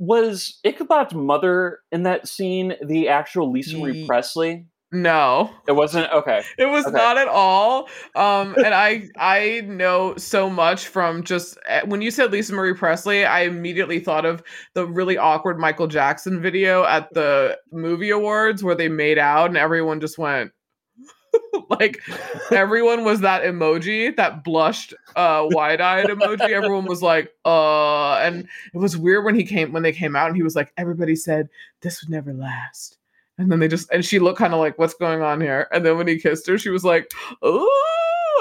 was Ichabod's mother in that scene the actual Lisa Marie
Ye-
Presley?
No.
It wasn't. Okay.
It was
Okay.
not at all. Um, and I I know so much from just eh, when you said Lisa Marie Presley, I immediately thought of the really awkward Michael Jackson video at the movie awards where they made out and everyone just went (laughs) like everyone was that emoji, that blushed uh wide-eyed emoji. Everyone was like, uh and it was weird when he came when they came out and he was like, everybody said this would never last. And then they just and she looked kind of like, what's going on here? And then when he kissed her, she was like, Oh,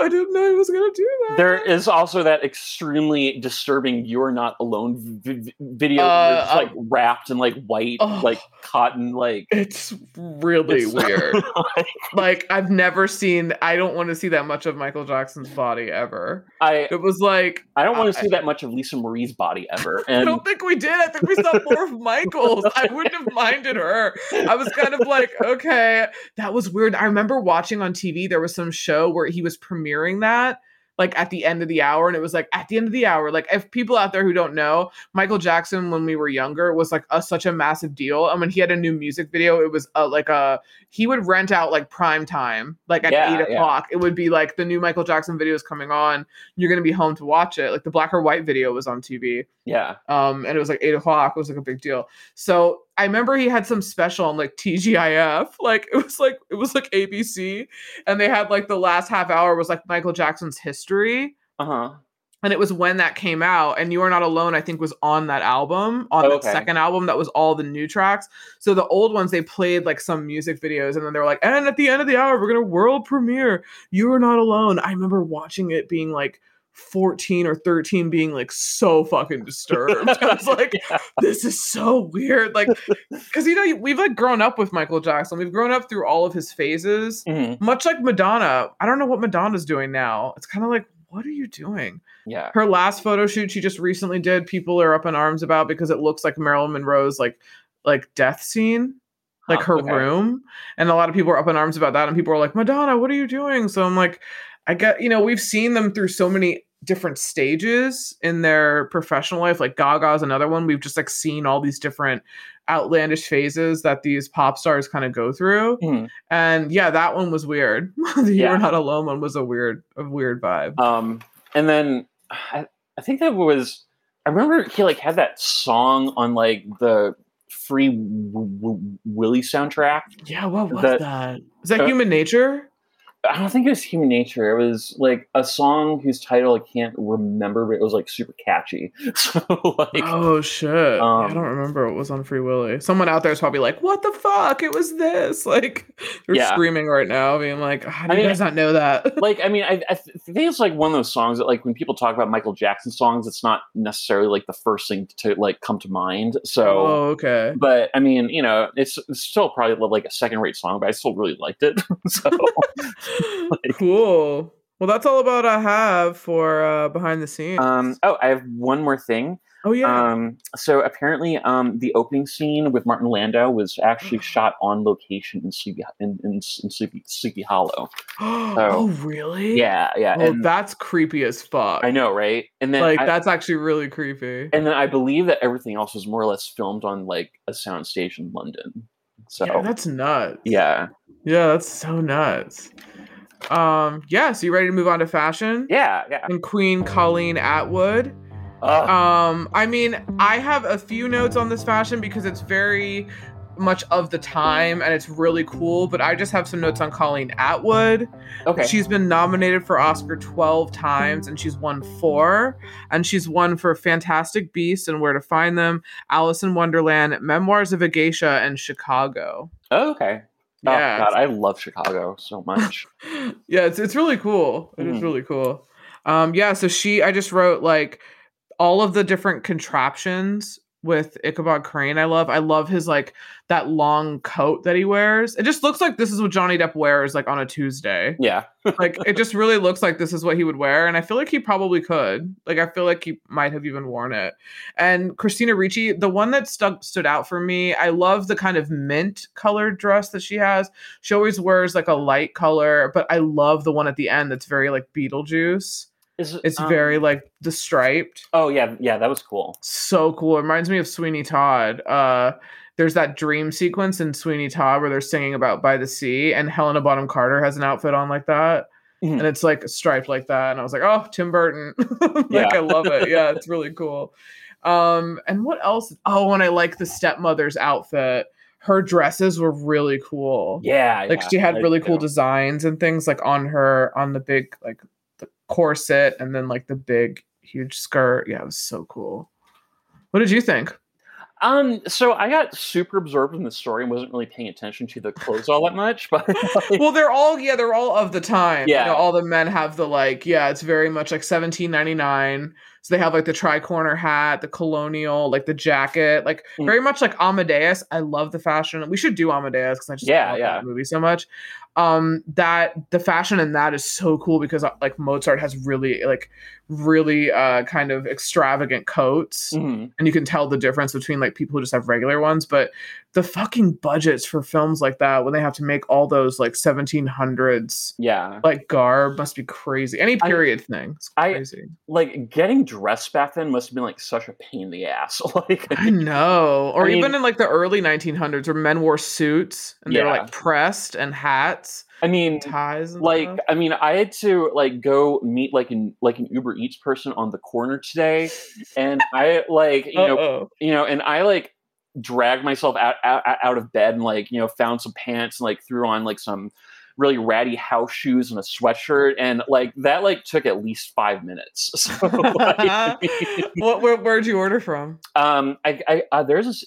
I didn't know he was gonna do that.
There is also that extremely disturbing "You're Not Alone" v- video,
Uh,
just, like wrapped in like white,
Oh.
like cotton, like
it's really
it's-
weird. (laughs) like I've never seen I don't want to see that much of Michael Jackson's body ever.
I
It was like
I don't want to see that much of Lisa Marie's body ever, (laughs)
I don't think we did. I think we saw more of Michael's. I wouldn't have minded her. I was kind of like, okay, that was weird. I remember watching on TV, there was some show where he was premiering that. Like at the end of the hour, and it was like at the end of the hour. Like if people out there who don't know, Michael Jackson when we were younger was like a, such a massive deal. And when he had a new music video, it was uh, like a he would rent out like prime time, like at
Yeah,
eight
yeah.
o'clock. It would be like the new Michael Jackson video is coming on. You're gonna be home to watch it. Like the black or white video was on TV
yeah,
um and it was like eight o'clock it was like a big deal so i remember he had some special on like tgif (laughs) like it was like it was like abc and they had like the last half hour was like michael jackson's history
uh huh.
and it was when that came out and you are not alone i think was on that album on
Oh, okay.
second album that was all the new tracks so the old ones they played like some music videos and then they were like and at the end of the hour we're gonna world premiere you are not alone i remember watching it being like 14 or 13 being like so fucking disturbed. (laughs) I was like (laughs)
Yeah.
this is so weird. Like because you know we've like grown up with michael jackson. We've grown up through all of his phases.
Mhm.
much like madonna i don't know what madonna's doing now. It's kind of like what are you doing?
Yeah,
her last photo shoot she just recently did people are up in arms about because it looks like marilyn monroe's like like death scene like her
okay.
room. And a lot of people are up in arms about that and people are like madonna what are you doing? So i'm like i get you know we've seen them through so many different stages in their professional life. Like gaga's another one. We've just like seen all these different outlandish phases that these pop stars kind of go through.
Mhm.
and yeah that one was weird. (laughs) The
Yeah.
you're not alone one was a weird a weird vibe.
Um, and then I, I think that was I remember he like had that song on like the Free w- w- Willy soundtrack.
yeah what was
that-
that? Is that
uh,
human nature
I don't think it was Human Nature. It was like a song whose title I can't remember, but it was like super catchy. (laughs) So like,
oh shit! Yeah, I
um,
don't remember what was on Free Willy. Someone out there is probably like, "What the fuck? It was this!" (laughs) Like they're
Yeah.
screaming right now, being like, "How do
I
you
mean,
guys not know that?" (laughs)
like I mean, I, I think it's like one of those songs that like when people talk about Michael Jackson songs, it's not necessarily like the first thing to like come to mind. So.
oh, okay.
But I mean, you know, it's, it's still probably like a second-rate song, but I still really liked it. so (laughs)
cool. Well, that's all about I have for uh, behind the scenes.
Um, oh, I have one more thing.
oh yeah.
Um, so apparently, um, the opening scene with Martin Landau was actually (gasps) shot on location in Sleepy in, in, in Sleepy, Sleepy Hollow. (gasps)
oh really?
Yeah, yeah,
Oh,
and
that's creepy as fuck.
I know, right? And then,
Like
I,
that's actually really creepy.
and then I believe that everything else was more or less filmed on like a soundstage in London. So
yeah, that's nuts.
yeah,
Yeah, that's so nuts. Um, yeah, so you ready to move on to fashion?
yeah, yeah.
And Queen Colleen Atwood.
Ugh.
Um, I mean, I have a few notes on this fashion because it's very much of the time and it's really cool, but I just have some notes on Colleen Atwood.
okay.
She's been nominated for Oscar 12 times and she's won four. And she's won for Fantastic Beasts and Where to Find Them, Alice in Wonderland, Memoirs of a Geisha, and Chicago.
oh, okay. Oh
Yeah.
God, I love Chicago so much. (laughs)
yeah, it's it's really cool. It is
Mhm.
really cool. Um, yeah, so she I just wrote like all of the different contraptions with Ichabod Crane. I love. I love his like that long coat that he wears. It just looks like this is what Johnny Depp wears like on a Tuesday.
yeah. (laughs)
like it just really looks like this is what he would wear and i feel like he probably could like i feel like he might have even worn it and christina ricci the one that stuck stood out for me i love the kind of mint colored dress that she has she always wears like a light color but i love the one at the end that's very like beetlejuice
Is
It's
um,
very like the striped.
Oh yeah, yeah, that was cool.
So cool. It reminds me of Sweeney Todd. Uh there's that dream sequence in Sweeney Todd where they're singing about by the sea, and Helena Bonham Carter has an outfit on like that.
Mhm.
And it's like striped like that. And I was like, oh, Tim Burton. (laughs) like
Yeah.
I love it. Yeah, it's really (laughs) cool. Um, and what else? Oh, and I like the stepmother's outfit. Her dresses were really cool.
Yeah,
like
yeah,
she had really cool designs and things like on her on the big like corset and then like the big huge skirt. Yeah it was so cool. What did you think?
Um, so I got super absorbed in the story and wasn't really paying attention to the clothes all that much, but (laughs) like,
well they're all yeah they're all of the time.
Yeah.
you know, all the men have the like yeah it's very much like 1799 so they have like the tri-corner hat the colonial like the jacket like
Mm.
very much like amadeus. I love the fashion. We should do amadeus because i just
Yeah,
love
yeah.
that movie so much um that the fashion in that is so cool because uh, like mozart has really like really uh kind of extravagant coats.
Mhm,
and you can tell the difference between like people who just have regular ones but the fucking budgets for films like that when they have to make all those like 1700s
yeah,
like garb must be crazy any
I-
period thing it's
I- like getting dressed back then must have been like such a pain in the ass. (laughs) like,
I know. Or
I
even
mean-
in like the early 1900s where men wore suits and they were like pressed and hats,
I mean,
ties
like
stuff.
I mean, I had to like go meet like an like an Uber Eats person on the corner today, and I like you know
Uh-oh.
you know, and I like dragged myself out, out out of bed and like you know found some pants and like threw on like some really ratty house shoes and a sweatshirt and like that like took at least five minutes. (laughs) So, like, (laughs)
what where, where'd you order from?
um, I, I uh, there's this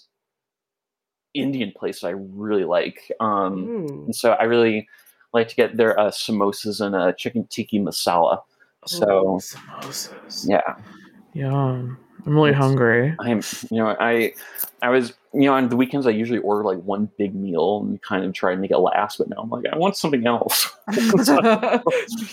Indian place I really like, um,
Ooh.
and so I really like to get their uh, samosas and uh, chicken tiki masala. So
Ooh, samosas.
yeah,
Yum. I'm really
Yes.
hungry.
I'm you know I I was you know on the weekends I usually order like one big meal and kind of try to make it last, but now I'm like I want something else. (laughs)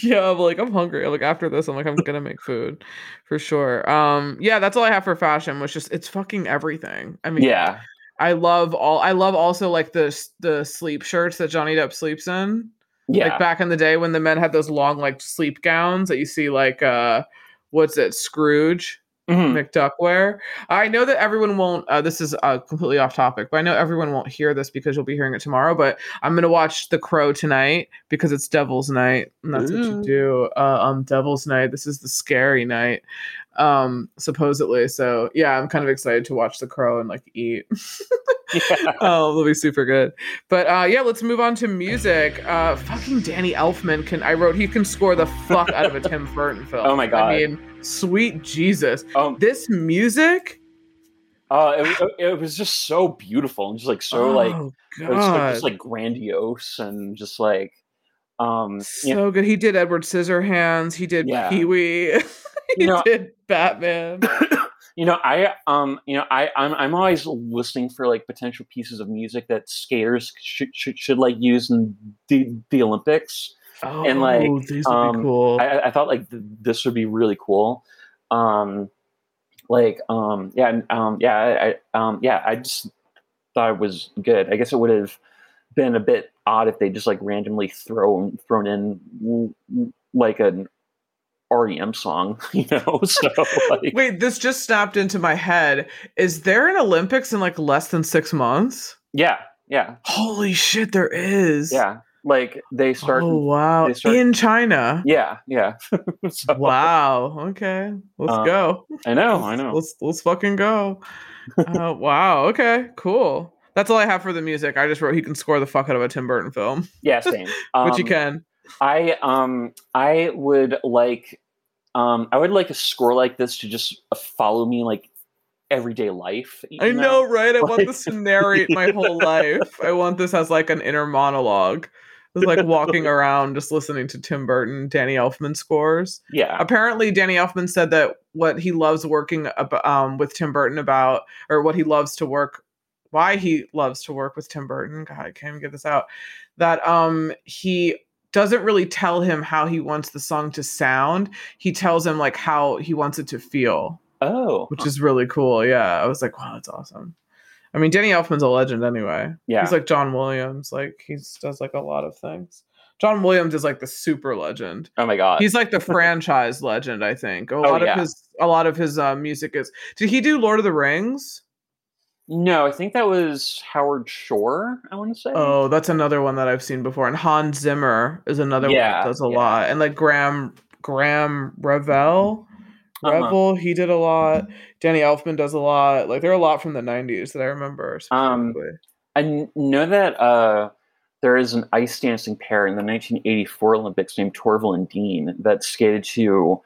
yeah, I'm like I'm hungry. Like after this, I'm like I'm gonna make food for sure. Um, yeah, that's all I have for fashion. Was just it's fucking everything. I mean,
yeah,
I love all. I love also like the the sleep shirts that Johnny Depp sleeps in.
yeah,
Like back in the day when the men had those long like sleep gowns that you see like uh, what's it, Scrooge.
Mhm.
McDuck wear. I know that everyone won't. Uh, this is uh, completely off topic, but I know everyone won't hear this because you'll be hearing it tomorrow. But I'm gonna watch The Crow tonight because it's Devil's Night, and that's what you do uh, on Devil's Night. This is the scary night, um, supposedly. So yeah, I'm kind of excited to watch The Crow and like eat. (laughs)
yeah. (laughs)
oh, it'll be super good. But uh, yeah, let's move on to music. Uh, fucking Danny Elfman can. I wrote he can score the fuck out of a Tim Burton film.
Oh my God.
I mean, sweet Jesus
Um,
this music
uh, it, it was just so beautiful and just like so like
oh
it was like, just like grandiose and just like um you know,
so good he did edward scissorhands he did
Yeah.
pee-wee (laughs) he
You know-
did batman (coughs)
you know i um you know i i'm, I'm always listening for like potential pieces of music that skaters should should, should like use in the, the olympics.
Oh
And, like,
these would
um,
be cool.
I, I- thought like th- this would be really cool. Um like um yeah um yeah I, I um yeah i just thought it was good. I guess it would have been a bit odd if they just like randomly thrown thrown in like an rem song (laughs) you know (laughs) so like
wait this just snapped into my head is there an olympics in like less than six months
yeah yeah
holy shit there is
yeah like they start
oh wow
start-
in china
yeah yeah (laughs) so,
wow okay let's
Um,
go
i know i know
Let's let's fucking go. Uh, wow. Okay. Cool. That's all I have for the music. I just wrote he can score the fuck out of a Tim Burton film,
yeah same
which you
Um,
can.
I um I would like um I would like a score like this to just follow me like everyday life.
I know, right? I want this to narrate my whole (laughs) life. I want this as like an inner monologue. It's like walking (laughs) around just listening to Tim Burton, Danny Elfman scores.
Yeah.
Apparently, Danny Elfman said that what he loves working ab- um, with Tim Burton about, or what he loves to work, why he loves to work with Tim Burton. God, I can't even get this out. That um he doesn't really tell him how he wants the song to sound. He tells him like how he wants it to feel,
Oh.
which is really cool. Yeah, I was like, wow, that's awesome. I mean, Danny Elfman's a legend anyway.
yeah.
He's like John Williams. Like he does like a lot of things. John Williams is like the super legend.
Oh my god.
He's like the (laughs) franchise legend, I think. A
Oh,
lot
yeah.
of his a lot of his uh, music is. Did he do Lord of the Rings?
No, I think that was Howard Shore. I want to say.
Oh, that's another one that I've seen before. And Hans Zimmer is another one that does a
yeah.
lot. And like Graham Graeme Revell.
Uh-huh.
Revell, he did a lot. Danny Elfman does a lot. Like there are a lot from the '90s that I remember.
Um. I know that uh, there is an ice dancing pair in the 1984 Olympics named Torvill and Dean that skated to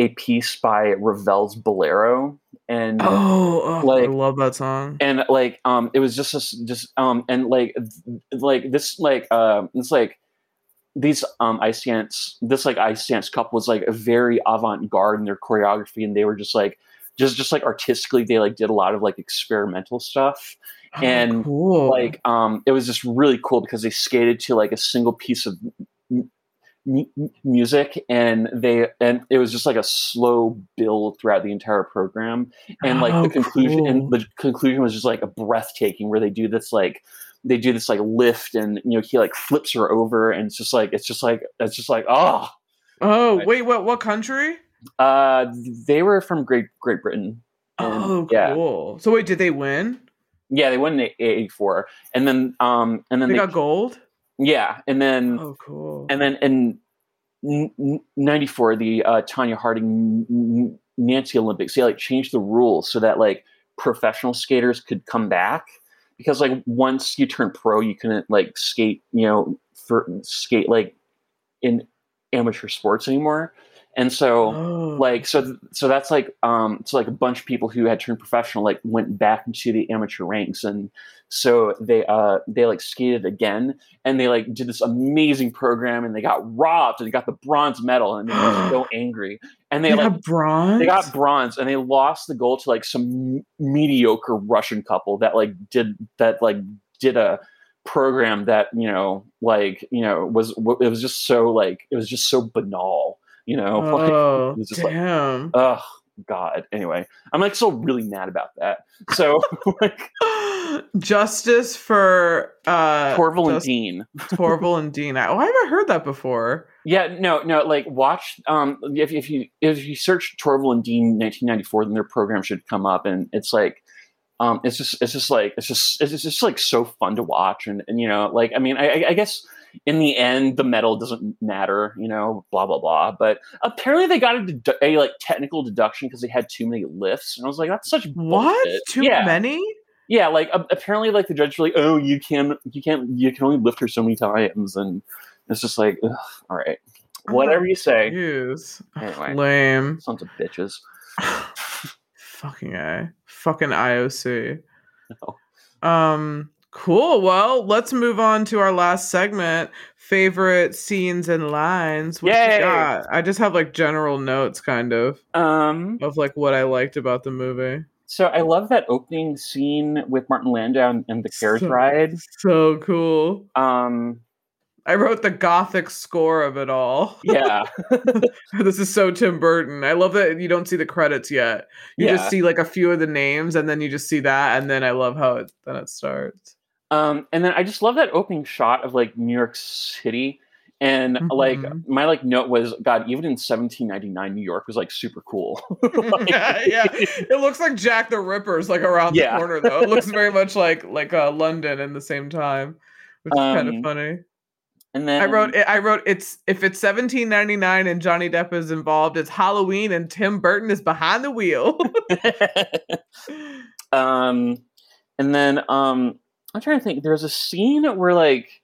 a piece by Ravel's Bolero, and
oh, oh, I love that song.
and like um, it was just a just um, and like th- like this like uh, it's like these um ice dance this like ice dance couple was like a very avant-garde in their choreography and they were just like just just like artistically they like did a lot of like experimental stuff
Oh,
and,
cool.
like um it was just really cool because they skated to like a single piece of m- music and they and it was just like a slow build throughout the entire program and like
Oh,
the conclusion
cool.
and the conclusion was just like a breathtaking where they do this like they do this like lift and you know he like flips her over and it's just like it's just like it's just like oh
oh
Right.
wait, what what country?
uh they were from great great britain And,
Oh,
yeah
cool. So wait, did they win?
yeah they won in 84 and then um and then
They
they,
got gold.
Yeah and then
Oh, cool.
and then in n- n- 94 the uh, tonya harding nancy olympics they like changed the rules so that like professional skaters could come back because like once you turn pro you couldn't like skate you know for skate like in amateur sports anymore and so
oh.
like so so that's like um so like a bunch of people who had turned professional like went back into the amateur ranks and so they uh they like skated again and they like did this amazing program and they got robbed and they got the bronze medal and they were (gasps) so angry and they,
they
like
got bronze.
they got bronze and they lost the gold to like some mediocre russian couple that like did that like did a program that you know like you know was it was just so like it was just so banal you know like,
Oh,
it was just like
damn.
God anyway i'm like still really mad about that so (laughs) like
Justice for uh
Torvill and
Just-
Dean.
Torvill and Dean. I- Oh, I haven't heard that before.
Yeah, no, no. Like, watch. Um, if, if you if you search Torvill and Dean 1994, then their program should come up, and it's like, um, it's just it's just like it's just it's just like so fun to watch, and and you know, like I mean, I- I guess in the end the medal doesn't matter, you know, blah blah blah. But apparently they got a, dedu- a like technical deduction because they had too many lifts, and I was like, that's such
What?
bullshit.
Too
yeah.
many?
Yeah, like a- apparently, like the judge was like, "Oh, you can, you can't, you can only lift her so many times," and it's just like, ugh, all right, whatever you say.
Use.
Anyway,
Lame.
sons of bitches. (sighs)
Fucking A. Fucking IOC. (laughs)
No.
Um cool. Well, let's move on to our last segment. Favorite scenes and lines. What you
Yay!
got? I just have like general notes kind of
Um,
of like what I liked about the movie.
so I love that opening scene with Martin Landau and, and the carriage
So-
ride.
So cool.
Um,
I wrote the gothic score of it all.
yeah, (laughs)
this is so Tim Burton. I love that you don't see the credits yet. You
Yeah.
just see like a few of the names and then you just see that and then I love how it then it starts.
Um, and then I just love that opening shot of like New York City. And like
Mhm.
my like note was, God, even in 1799, New York was like super cool. (laughs) (laughs) Like-
yeah, yeah. It looks like Jack the Ripper's like around
Yeah.
the corner though. It looks very much like like uh, London in the same time, which is kind of
Um,
funny.
And then
I wrote I wrote it's if it's 1799 and Johnny Depp is involved, it's Halloween and Tim Burton is behind the wheel. (laughs)
um, and then um, I'm trying to think. There's a scene where like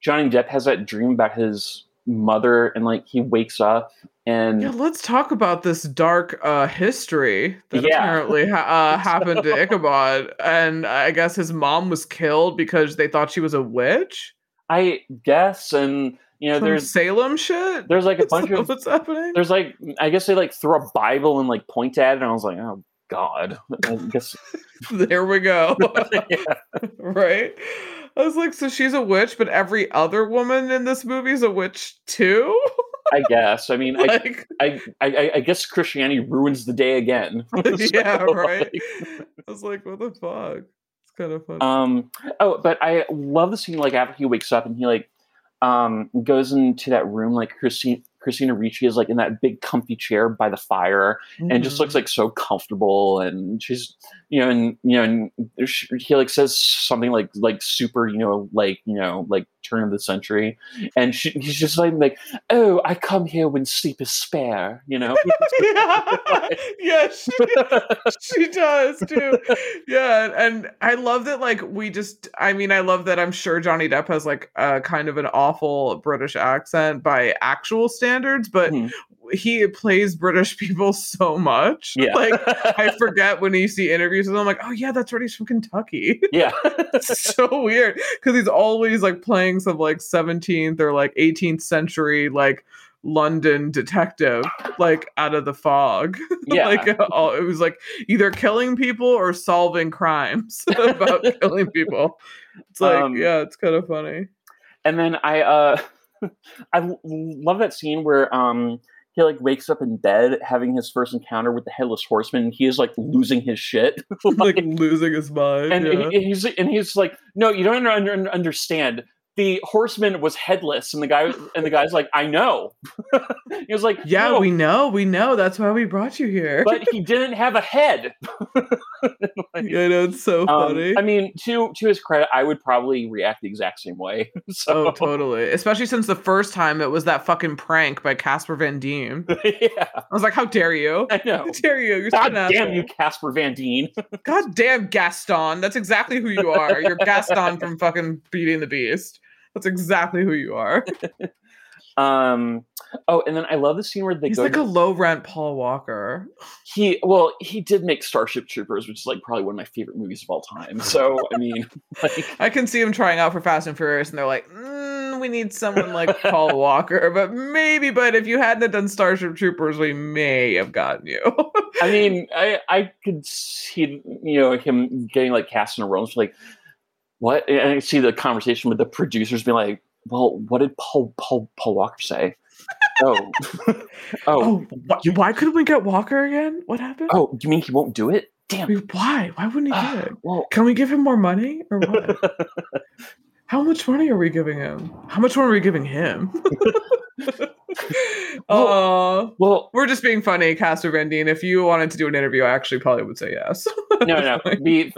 Johnny Depp has that dream about his mother, and like he wakes up and
yeah, let's talk about this dark uh, history that
Yeah.
apparently ha- uh, (laughs) happened to Ichabod, and I guess his mom was killed because they thought she was a witch.
I guess, and you know, there's
Salem shit.
there's like a (laughs) bunch of
what's happening.
there's like I guess they like throw a Bible and like point at it, and I was like, oh god, I guess (laughs)
There we go. (laughs)
yeah.
right? I was like, so she's a witch, but every other woman in this movie is a witch too? (laughs)
I guess. I mean, I,
like,
I, I I guess Christianity ruins the day again.
yeah, right?
like,
I was like, what the fuck? It's kind of funny.
Um. Oh, but I love the scene like after he wakes up and he like, um, goes into that room like Christine Christina Ricci is like in that big comfy chair by the fire and
Mm-hmm.
just looks like so comfortable and she's you know and you know and sh- he like says something like like super you know like you know like turn of the century and she, he's just like like oh I come here when sleep is spare you know (laughs)
yeah, yeah, she, (laughs) she does too. Yeah, and I love that. Like, we just, I mean, I love that. I'm sure Johnny Depp has like a kind of an awful British accent by actual standards, but
Mhm.
he plays British people so much.
yeah
Like, I (laughs) forget when you see interviews with him, I'm like, oh yeah, that's right, he's from Kentucky.
yeah (laughs)
It's so weird because he's always like playing some like 17th or like 18th century like London detective, like out of the fog. (laughs)
yeah
like all, it was like either killing people or solving crimes about killing people. It's like
Um,
yeah, it's kind of funny.
and then I uh (laughs) I l- love that scene where um he like wakes up in bed having his first encounter with the headless horseman and he is like losing his shit (laughs)
like losing his mind.
and
yeah.
he, he's and he's like no you don't under, understand the horseman was headless and the guy and the guy's like I know (laughs) he was like
yeah,
"No,
we know, we know. That's why we brought you here.
but he (laughs) didn't have a head (laughs) Like,
yeah, I know it's so
um,
funny.
I mean to to his credit I would probably react the exact same way so
Oh, totally. Especially since the first time it was that fucking prank by Casper Van Dien.
yeah
I was like, how dare you?
I know
How dare you? You're
God damn
asshole.
you, Casper Van Dien.
God damn Gaston. That's exactly who you are. You're Gaston from fucking Beating the Beast. That's exactly who you are. (laughs)
Um. Oh, and then I love the scene where they
He's
go.
like
to-
a low rent Paul Walker.
he well, he did make Starship Troopers, which is like probably one of my favorite movies of all time. So I mean, (laughs) like,
I can see him trying out for Fast and Furious, and they're like, mm, we need someone like (laughs) Paul Walker, but maybe. But if you hadn't done Starship Troopers, we may have gotten you.
I mean, I I could see you know him getting like cast in a role. Like what? And I see the conversation with the producers being like, "Well, what did Paul Paul Paul Walker say?" (laughs) oh, (laughs) oh,
oh, wh- why couldn't we get Walker again? What happened?
oh, you mean he won't do it? Damn.
I mean, why? Why wouldn't he do
Ah,
it?
well,
Can we give him more money or what? (laughs) How much money are we giving him? How much money are we giving him? (laughs) uh,
well,
we're just being funny, Casper Van Dien. If you wanted to do an interview, I actually probably would say yes. (laughs)
no, no. We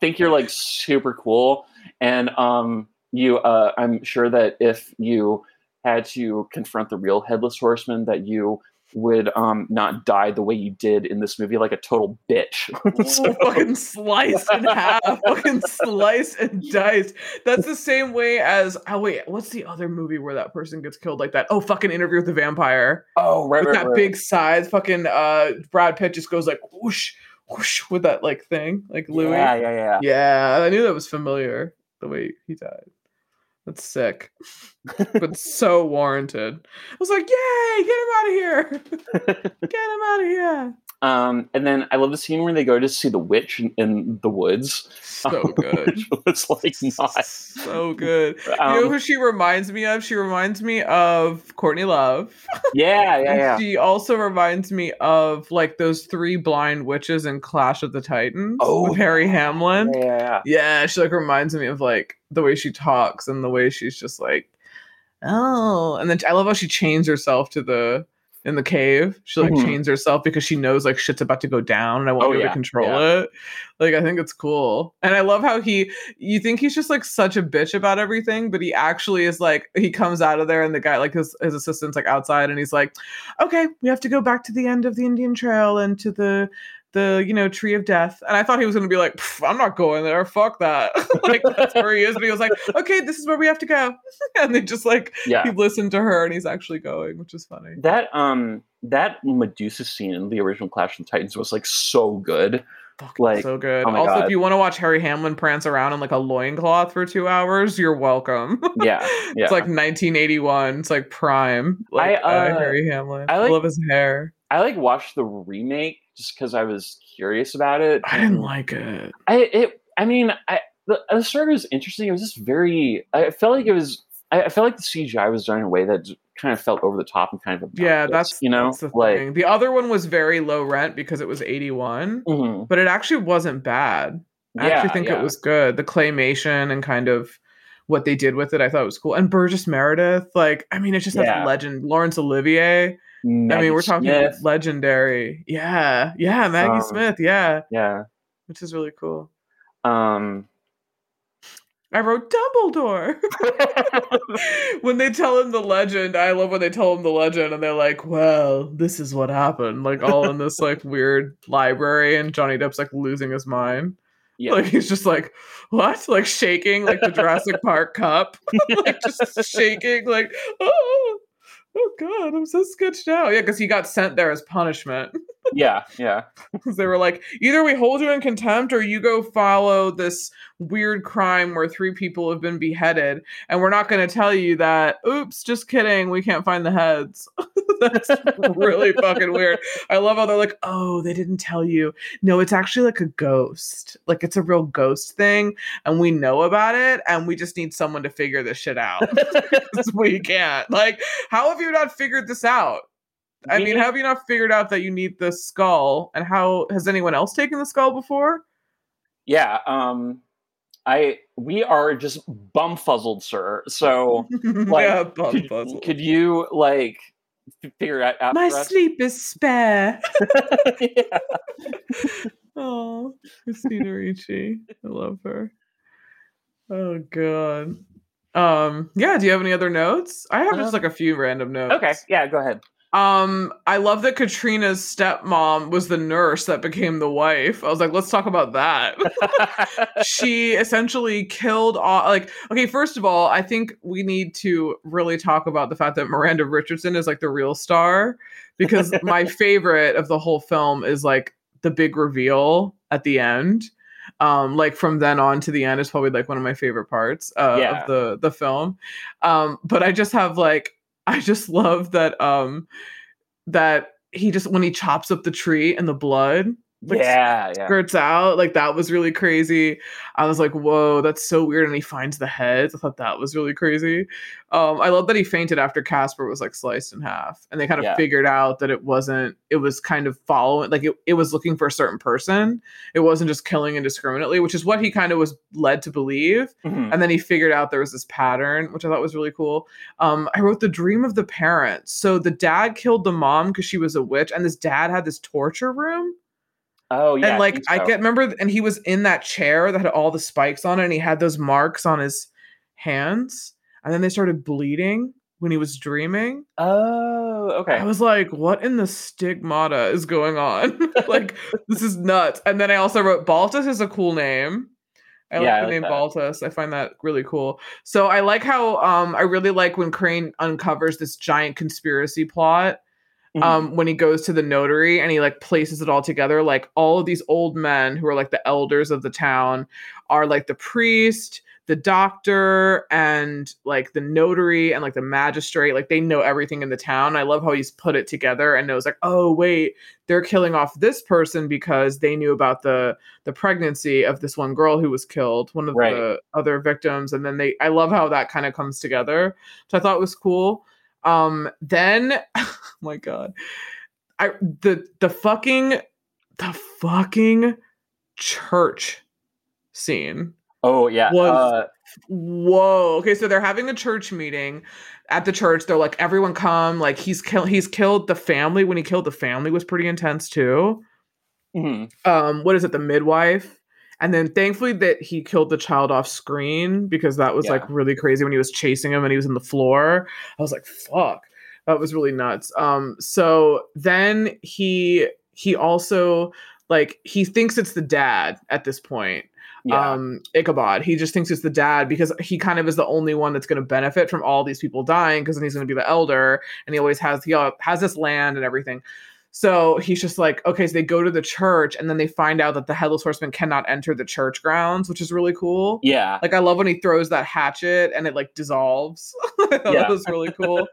think you're like super cool, and um, you. Uh, I'm sure that if you had to confront the real headless horseman, that you would um not die the way you did in this movie, like a total bitch. (laughs) So- (laughs)
fucking sliced in half, fucking sliced and diced. That's the same way as oh wait, what's the other movie where that person gets killed like that? Oh, fucking Interview with the Vampire.
oh, right,
with
right,
that
right.
big size, fucking uh Brad Pitt just goes like whoosh whoosh with that like thing, like Louis.
Yeah, yeah, yeah.
Yeah, I knew that was familiar the way he died. That's sick, but so warranted. I was like, "Yay, get him out of here! (laughs) Get him out of here!"
Um, and then I love the scene where they go to see the witch in, in the woods.
So good, (laughs)
it's like not.
so good. you know
Um,
who she reminds me of? She reminds me of Courtney Love. (laughs)
yeah, yeah, yeah.
She also reminds me of like those three blind witches in Clash of the Titans
Oh,
with Harry Hamlin.
Yeah, yeah, yeah.
Yeah, she like reminds me of like the way she talks and the way she's just like, oh, and then I love how she chains herself to the in the cave. She like
Mhm.
chains herself because she knows like shit's about to go down, and I want
Oh,
her
yeah,
to control
yeah.
it. Like I think it's cool, and I love how he. You think he's just like such a bitch about everything, but he actually is like he comes out of there, and the guy like his his assistant's like outside, and he's like, okay, we have to go back to the end of the Indian Trail and to the the you know tree of death. And i thought he was going to be like i'm not going there. Fuck that. (laughs) Like that's where he is. But he was like okay this is where we have to go. (laughs) And they just like
Yeah.
he listened to her and he's actually going which is funny.
That um that Medusa scene in the original Clash of the Titans was like so good.
Fucking
like,
so good.
oh
also
God.
if you want to watch harry hamlin prance around in like a loincloth for two hours you're welcome.
Yeah, (laughs) yeah.
it's like 1981 it's like prime. Like
I,
uh,
uh,
harry hamlin.
I
i, love his hair.
I like watched the remake just because I was curious about it.
i didn't like it
I it. I mean, I the, the story was interesting. It was just very. I felt like it was. I, I felt like the CGI was done in a way that kind of felt over the top and kind of
yeah that's
you know
that's the
like.
thing. the other one was very low rent because it was 81
mhm.
but it actually wasn't bad. I
Yeah,
actually think
yeah.
it was good. The claymation and kind of what they did with it. I thought it was cool. And Burgess Meredith, like, I mean, it just
Yeah.
has legend. Laurence Olivier. I mean, we're talking
Smith.
legendary. Yeah. Yeah. Maggie
Um,
Smith. Yeah.
Yeah.
Which is really cool.
Um.
I wrote Dumbledore. (laughs) when they tell him the legend, I love when they tell him the legend and they're like, well, this is what happened. Like all in this like weird library and Johnny Depp's like losing his mind.
yeah.
Like he's just like, what? Like shaking like the Jurassic Park cup. (laughs) like just shaking, like, oh, oh god, I'm so sketched out. Yeah, because he got sent there as punishment. (laughs)
yeah. Yeah.
Because (laughs) they were like, either we hold you in contempt or you go follow this weird crime where three people have been beheaded. And we're not going to tell you that, oops, just kidding, we can't find the heads. (laughs) That's really fucking weird. I love how they're like, oh, they didn't tell you. No, it's actually like a ghost. Like it's a real ghost thing. And we know about it. And we just need someone to figure this shit out. (laughs) we can't. Like, how have you not figured this out? I mean, have you not figured out that you need the skull? And how has anyone else taken the skull before?
Yeah. Um. I we are just bumfuzzled, sir. So (laughs)
yeah, bum
could, could you like figure out? out
My sleep is spare. (laughs) (laughs) Oh, Christina Ricci. I love her. Oh god. Um, yeah, do you have any other notes? I have just
Um,
like a few random notes.
Okay. Yeah. Go ahead.
Um, I love that Katrina's stepmom was the nurse that became the wife. I was like, let's talk about that. (laughs) she essentially killed all like okay first of all i think we need to really talk about the fact that miranda richardson is like the real star because (laughs) my favorite of the whole film is like the big reveal at the end um like from then on to the end is probably like one of my favorite parts uh,
Yeah.
of the the film um but i just have like i just love that um that he just when he chops up the tree and the blood like,
yeah. Yeah.
out. Like that was really crazy. I was like, whoa, that's so weird. And he finds the heads. I thought that was really crazy. Um, I love that he fainted after Casper was like sliced in half. And they kind of
Yeah.
figured out that it wasn't, it was kind of following, like it, it was looking for a certain person. It wasn't just killing indiscriminately, which is what he kind of was led to believe.
Mhm.
And then he figured out there was this pattern, which I thought was really cool. Um, I wrote the dream of the parents. So the dad killed the mom because she was a witch, and this dad had this torture room
Oh yeah.
and like I get remember, and he was in that chair that had all the spikes on it, and he had those marks on his hands, and then they started bleeding when he was dreaming.
Oh. Okay.
I was like, "What in the stigmata is going on? (laughs) like, (laughs) this is nuts." And then I also wrote Baltus is a cool name. I like
Yeah, I
the
like
name
that.
Baltus. I find that really cool. So I like how um I really like when Crane uncovers this giant conspiracy plot
Mhm.
um when he goes to the notary and he like places it all together like all of these old men who are like the elders of the town are like the priest the doctor and like the notary and like the magistrate like they know everything in the town i love how he's put it together and knows like oh wait they're killing off this person because they knew about the the pregnancy of this one girl who was killed one of
Right.
the other victims and then they i love how that kind of comes together so i thought was cool um then (laughs) oh my god. I the the fucking the fucking church scene
oh yeah.
was-
uh,
whoa. Okay so they're having a church meeting at the church. They're like everyone come. Like he's killed he's killed the family. When he killed the family was pretty intense too.
Mhm.
um what is it? The midwife and then thankfully that he killed the child off screen because that was like really crazy when he was chasing him and he was in the floor i was like fuck that was really nuts um so then he he also like he thinks it's the dad at this point
Yeah.
um Ichabod. He just thinks it's the dad because he kind of is the only one that's going to benefit from all these people dying because then he's going to be the elder and he always has he has this land and everything. So he's just like, okay, so they go to the church and then they find out that the headless horseman cannot enter the church grounds, which is really cool.
yeah.
Like I love when he throws that hatchet and it like dissolves. (laughs)
Yeah.
that was really cool.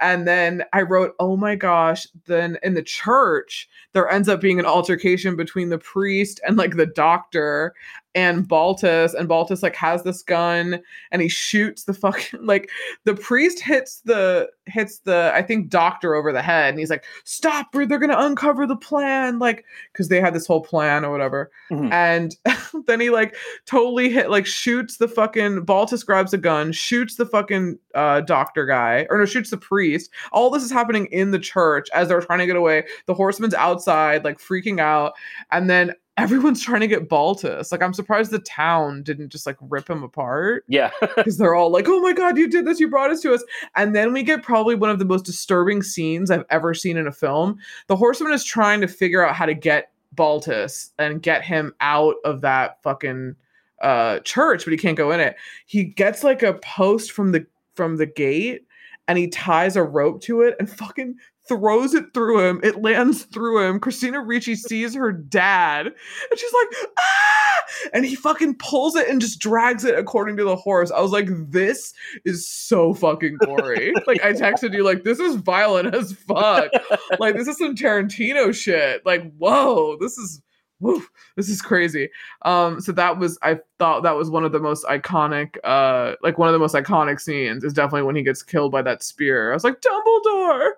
and then I wrote, oh my gosh, then in the church, there ends up being an altercation between the priest and like the doctor. And Baltus, and Baltus like has this gun and he shoots the fucking (laughs) like the priest hits the hits the I think doctor over the head and he's like, stop, or they're gonna uncover the plan, like because they had this whole plan or whatever.
Mhm.
And (laughs) then he like totally hit like shoots the fucking Baltus grabs a gun, shoots the fucking uh doctor guy, or no, shoots the priest. All this is happening in the church as they're trying to get away. The horseman's outside, like freaking out, and then everyone's trying to get Baltus. Like I'm surprised the town didn't just like rip him apart
Yeah. (laughs)
because they're all like, "Oh my god, you did this! You brought us to us!" And then we get probably one of the most disturbing scenes I've ever seen in a film. The horseman is trying to figure out how to get Baltus and get him out of that fucking uh church, but he can't go in it. He gets like a post from the from the gate and he ties a rope to it and fucking throws it through him. It lands through him. Christina Ricci sees her dad and she's like, ah! And he fucking pulls it and just drags it according to the horse. I was like, this is so fucking gory. (laughs) like, I texted you, like, this is violent as fuck. (laughs) like, this is some Tarantino shit. Like, whoa, this is. Woo, this is crazy. Um, so that was I thought that was one of the most iconic, uh, like one of the most iconic scenes is definitely when he gets killed by that spear. I was like, Dumbledore.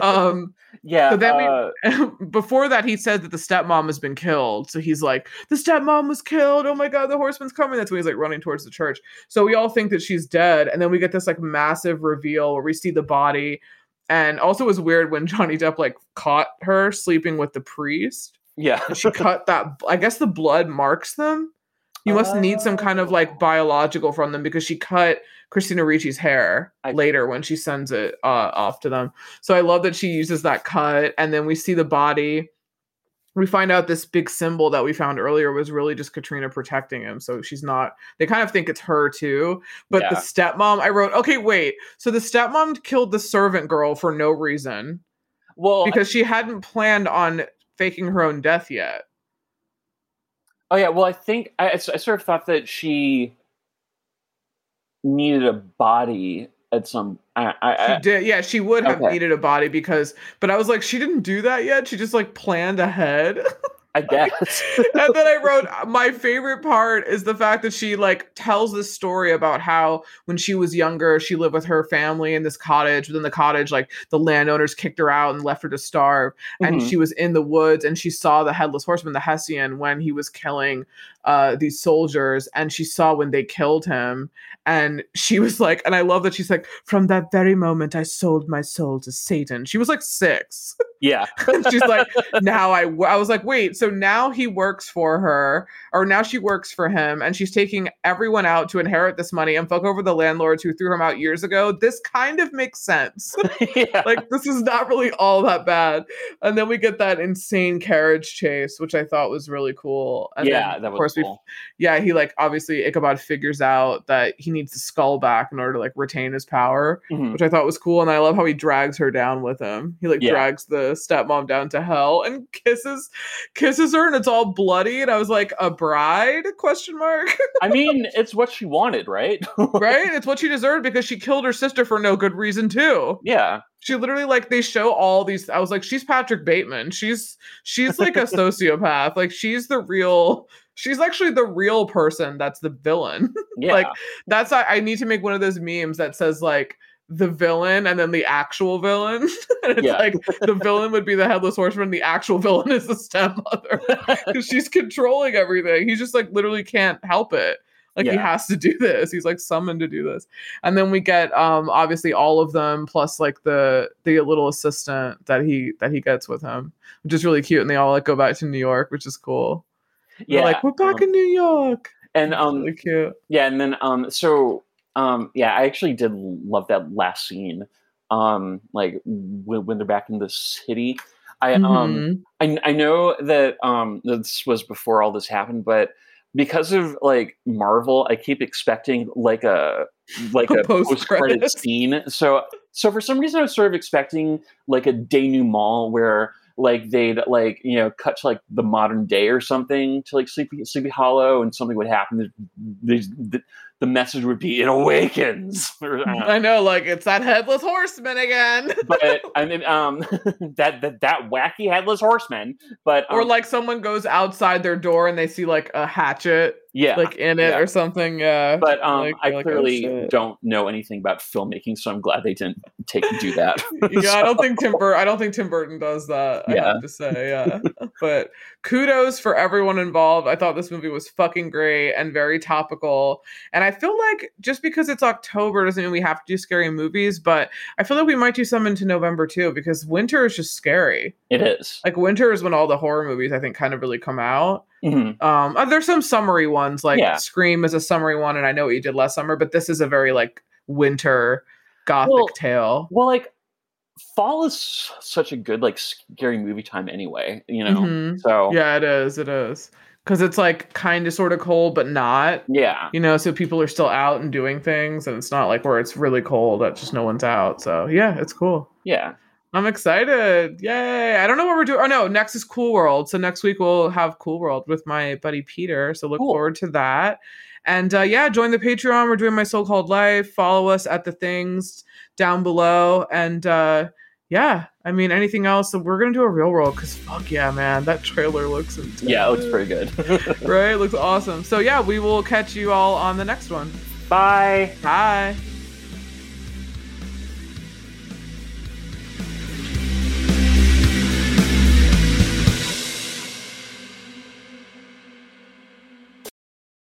(laughs) Um,
yeah.
so then we-
uh, (laughs)
before that he said that the stepmom has been killed so he's like the stepmom was killed oh my god the horseman's coming that's when he's like running towards the church so we all think that she's dead and then we get this like massive reveal where we see the body and also it was weird when johnny depp like caught her sleeping with the priest
yeah.
she cut that i guess the blood marks them you must need some kind of like
Oh.
biological from them because she cut Christina Ricci's hair
I-
later when she sends it uh, off to them. So I love that she uses that cut, and then we see the body. We find out this big symbol that we found earlier was really just Katrina protecting him. So she's not. They kind of think it's her too. But the stepmom, I wrote, okay, wait. So the stepmom killed the servant girl for no reason
Well,
because she hadn't planned on faking her own death yet.
Oh yeah, well, I think I sort of thought that she needed a body at some. I, I,
She did, yeah. She would have
Okay.
needed a body because, but I was like, she didn't do that yet. She just like planned ahead. (laughs)
I (laughs) guess.
and then I wrote my favorite part is the fact that she like tells this story about how when she was younger, she lived with her family in this cottage. Within the cottage, like the landowners kicked her out and left her to starve. And
Mhm.
she was in the woods and she saw the headless horseman, the Hessian, when he was killing uh, these soldiers. And she saw when they killed him. And she was like, and I love that she's like, from that very moment, I sold my soul to Satan. She was like six.
yeah. (laughs)
she's like now I, w- I was like wait so now he works for her or now she works for him and she's taking everyone out to inherit this money and fuck over the landlords who threw him out years ago this kind of makes sense (laughs) (laughs)
yeah.
like this is not really all that bad and then we get that insane carriage chase which i thought was really cool and
yeah,
then,
that
of
was
course we
cool.
yeah he like obviously ichabod figures out that he needs the skull back in order to like retain his power
Mhm.
which I thought was cool. And I love how he drags her down with him. He like
Yeah.
drags the stepmom down to hell and kisses kisses her, and it's all bloody. And I was like, a bride? (laughs) Question mark.
I mean, it's what she wanted, right? (laughs)
right? It's what she deserved because she killed her sister for no good reason too.
yeah.
She literally like they show all these. I was like, she's Patrick Bateman. She's she's like a sociopath. Like she's the real. She's actually the real person. That's the villain. (laughs)
Yeah.
Like, that's I, I need to make one of those memes that says like the villain and then the actual villain. (laughs) and it's
Yeah.
like the villain would be the headless horseman, the actual villain is the stepmother. (laughs) Because she's controlling everything. He just like literally can't help it. Like he has to do this. He's like summoned to do this. And then we get um obviously all of them plus like the the little assistant that he that he gets with him, which is really cute. And they all like go back to New York, which is cool. They're
yeah.
like, we're back
um,
in New York.
and um,
really cute.
Yeah, and then um, so um, yeah, I actually did love that last scene. Um, like when, when they're back in the city. I um,
Mhm.
I I know that um this was before all this happened, but because of like Marvel, I keep expecting like a like (laughs) a post credit scene. So so for some reason, I was sort of expecting like a denouement where like they'd like you know cut to like the modern day or something to like Sleepy Sleepy Hollow, and something would happen. The, the, message would be "It awakens." (laughs)
I know, like it's that headless horseman again. (laughs)
but I mean, um, (laughs) that that that wacky headless horseman. But um,
or like someone goes outside their door and they see like a hatchet
yeah
like in it
yeah.
or something yeah.
But um
like,
i
like, oh,
clearly
shit.
don't know anything about filmmaking so i'm glad they didn't take do that. (laughs)
Yeah i don't (laughs) think tim Bur- i don't think tim burton does that i
Yeah.
have to say yeah. But kudos for everyone involved. I thought this movie was fucking great and very topical. And i feel like just because it's october doesn't mean we have to do scary movies but i feel like we might do some into november too because winter is just scary.
It is.
Like winter is when all the horror movies i think kind of really come out
Mhm.
um uh, there's some summery ones like
Yeah.
scream is a summery one and i know what you did last summer but this is a very like winter gothic
Well,
tale
well like fall is such a good like scary movie time anyway you know
Mhm.
so
yeah it is it is because it's like kind of sort of cold but not
yeah
you know so people are still out and doing things and it's not like where it's really cold that just no one's out so yeah it's cool
yeah
i'm excited. Yay. I don't know what we're doing. Oh no next is cool world. So next week we'll have cool world with my buddy peter. So look
Cool.
forward to that. And uh, yeah join the patreon. We're doing my so-called life. Follow us at the things down below. And uh yeah i mean anything else? We're gonna do a real world because fuck yeah man. That trailer looks intense.
yeah it looks pretty good. (laughs) (laughs)
Right? Looks awesome. So yeah we will catch you all on the next one.
Bye.
Bye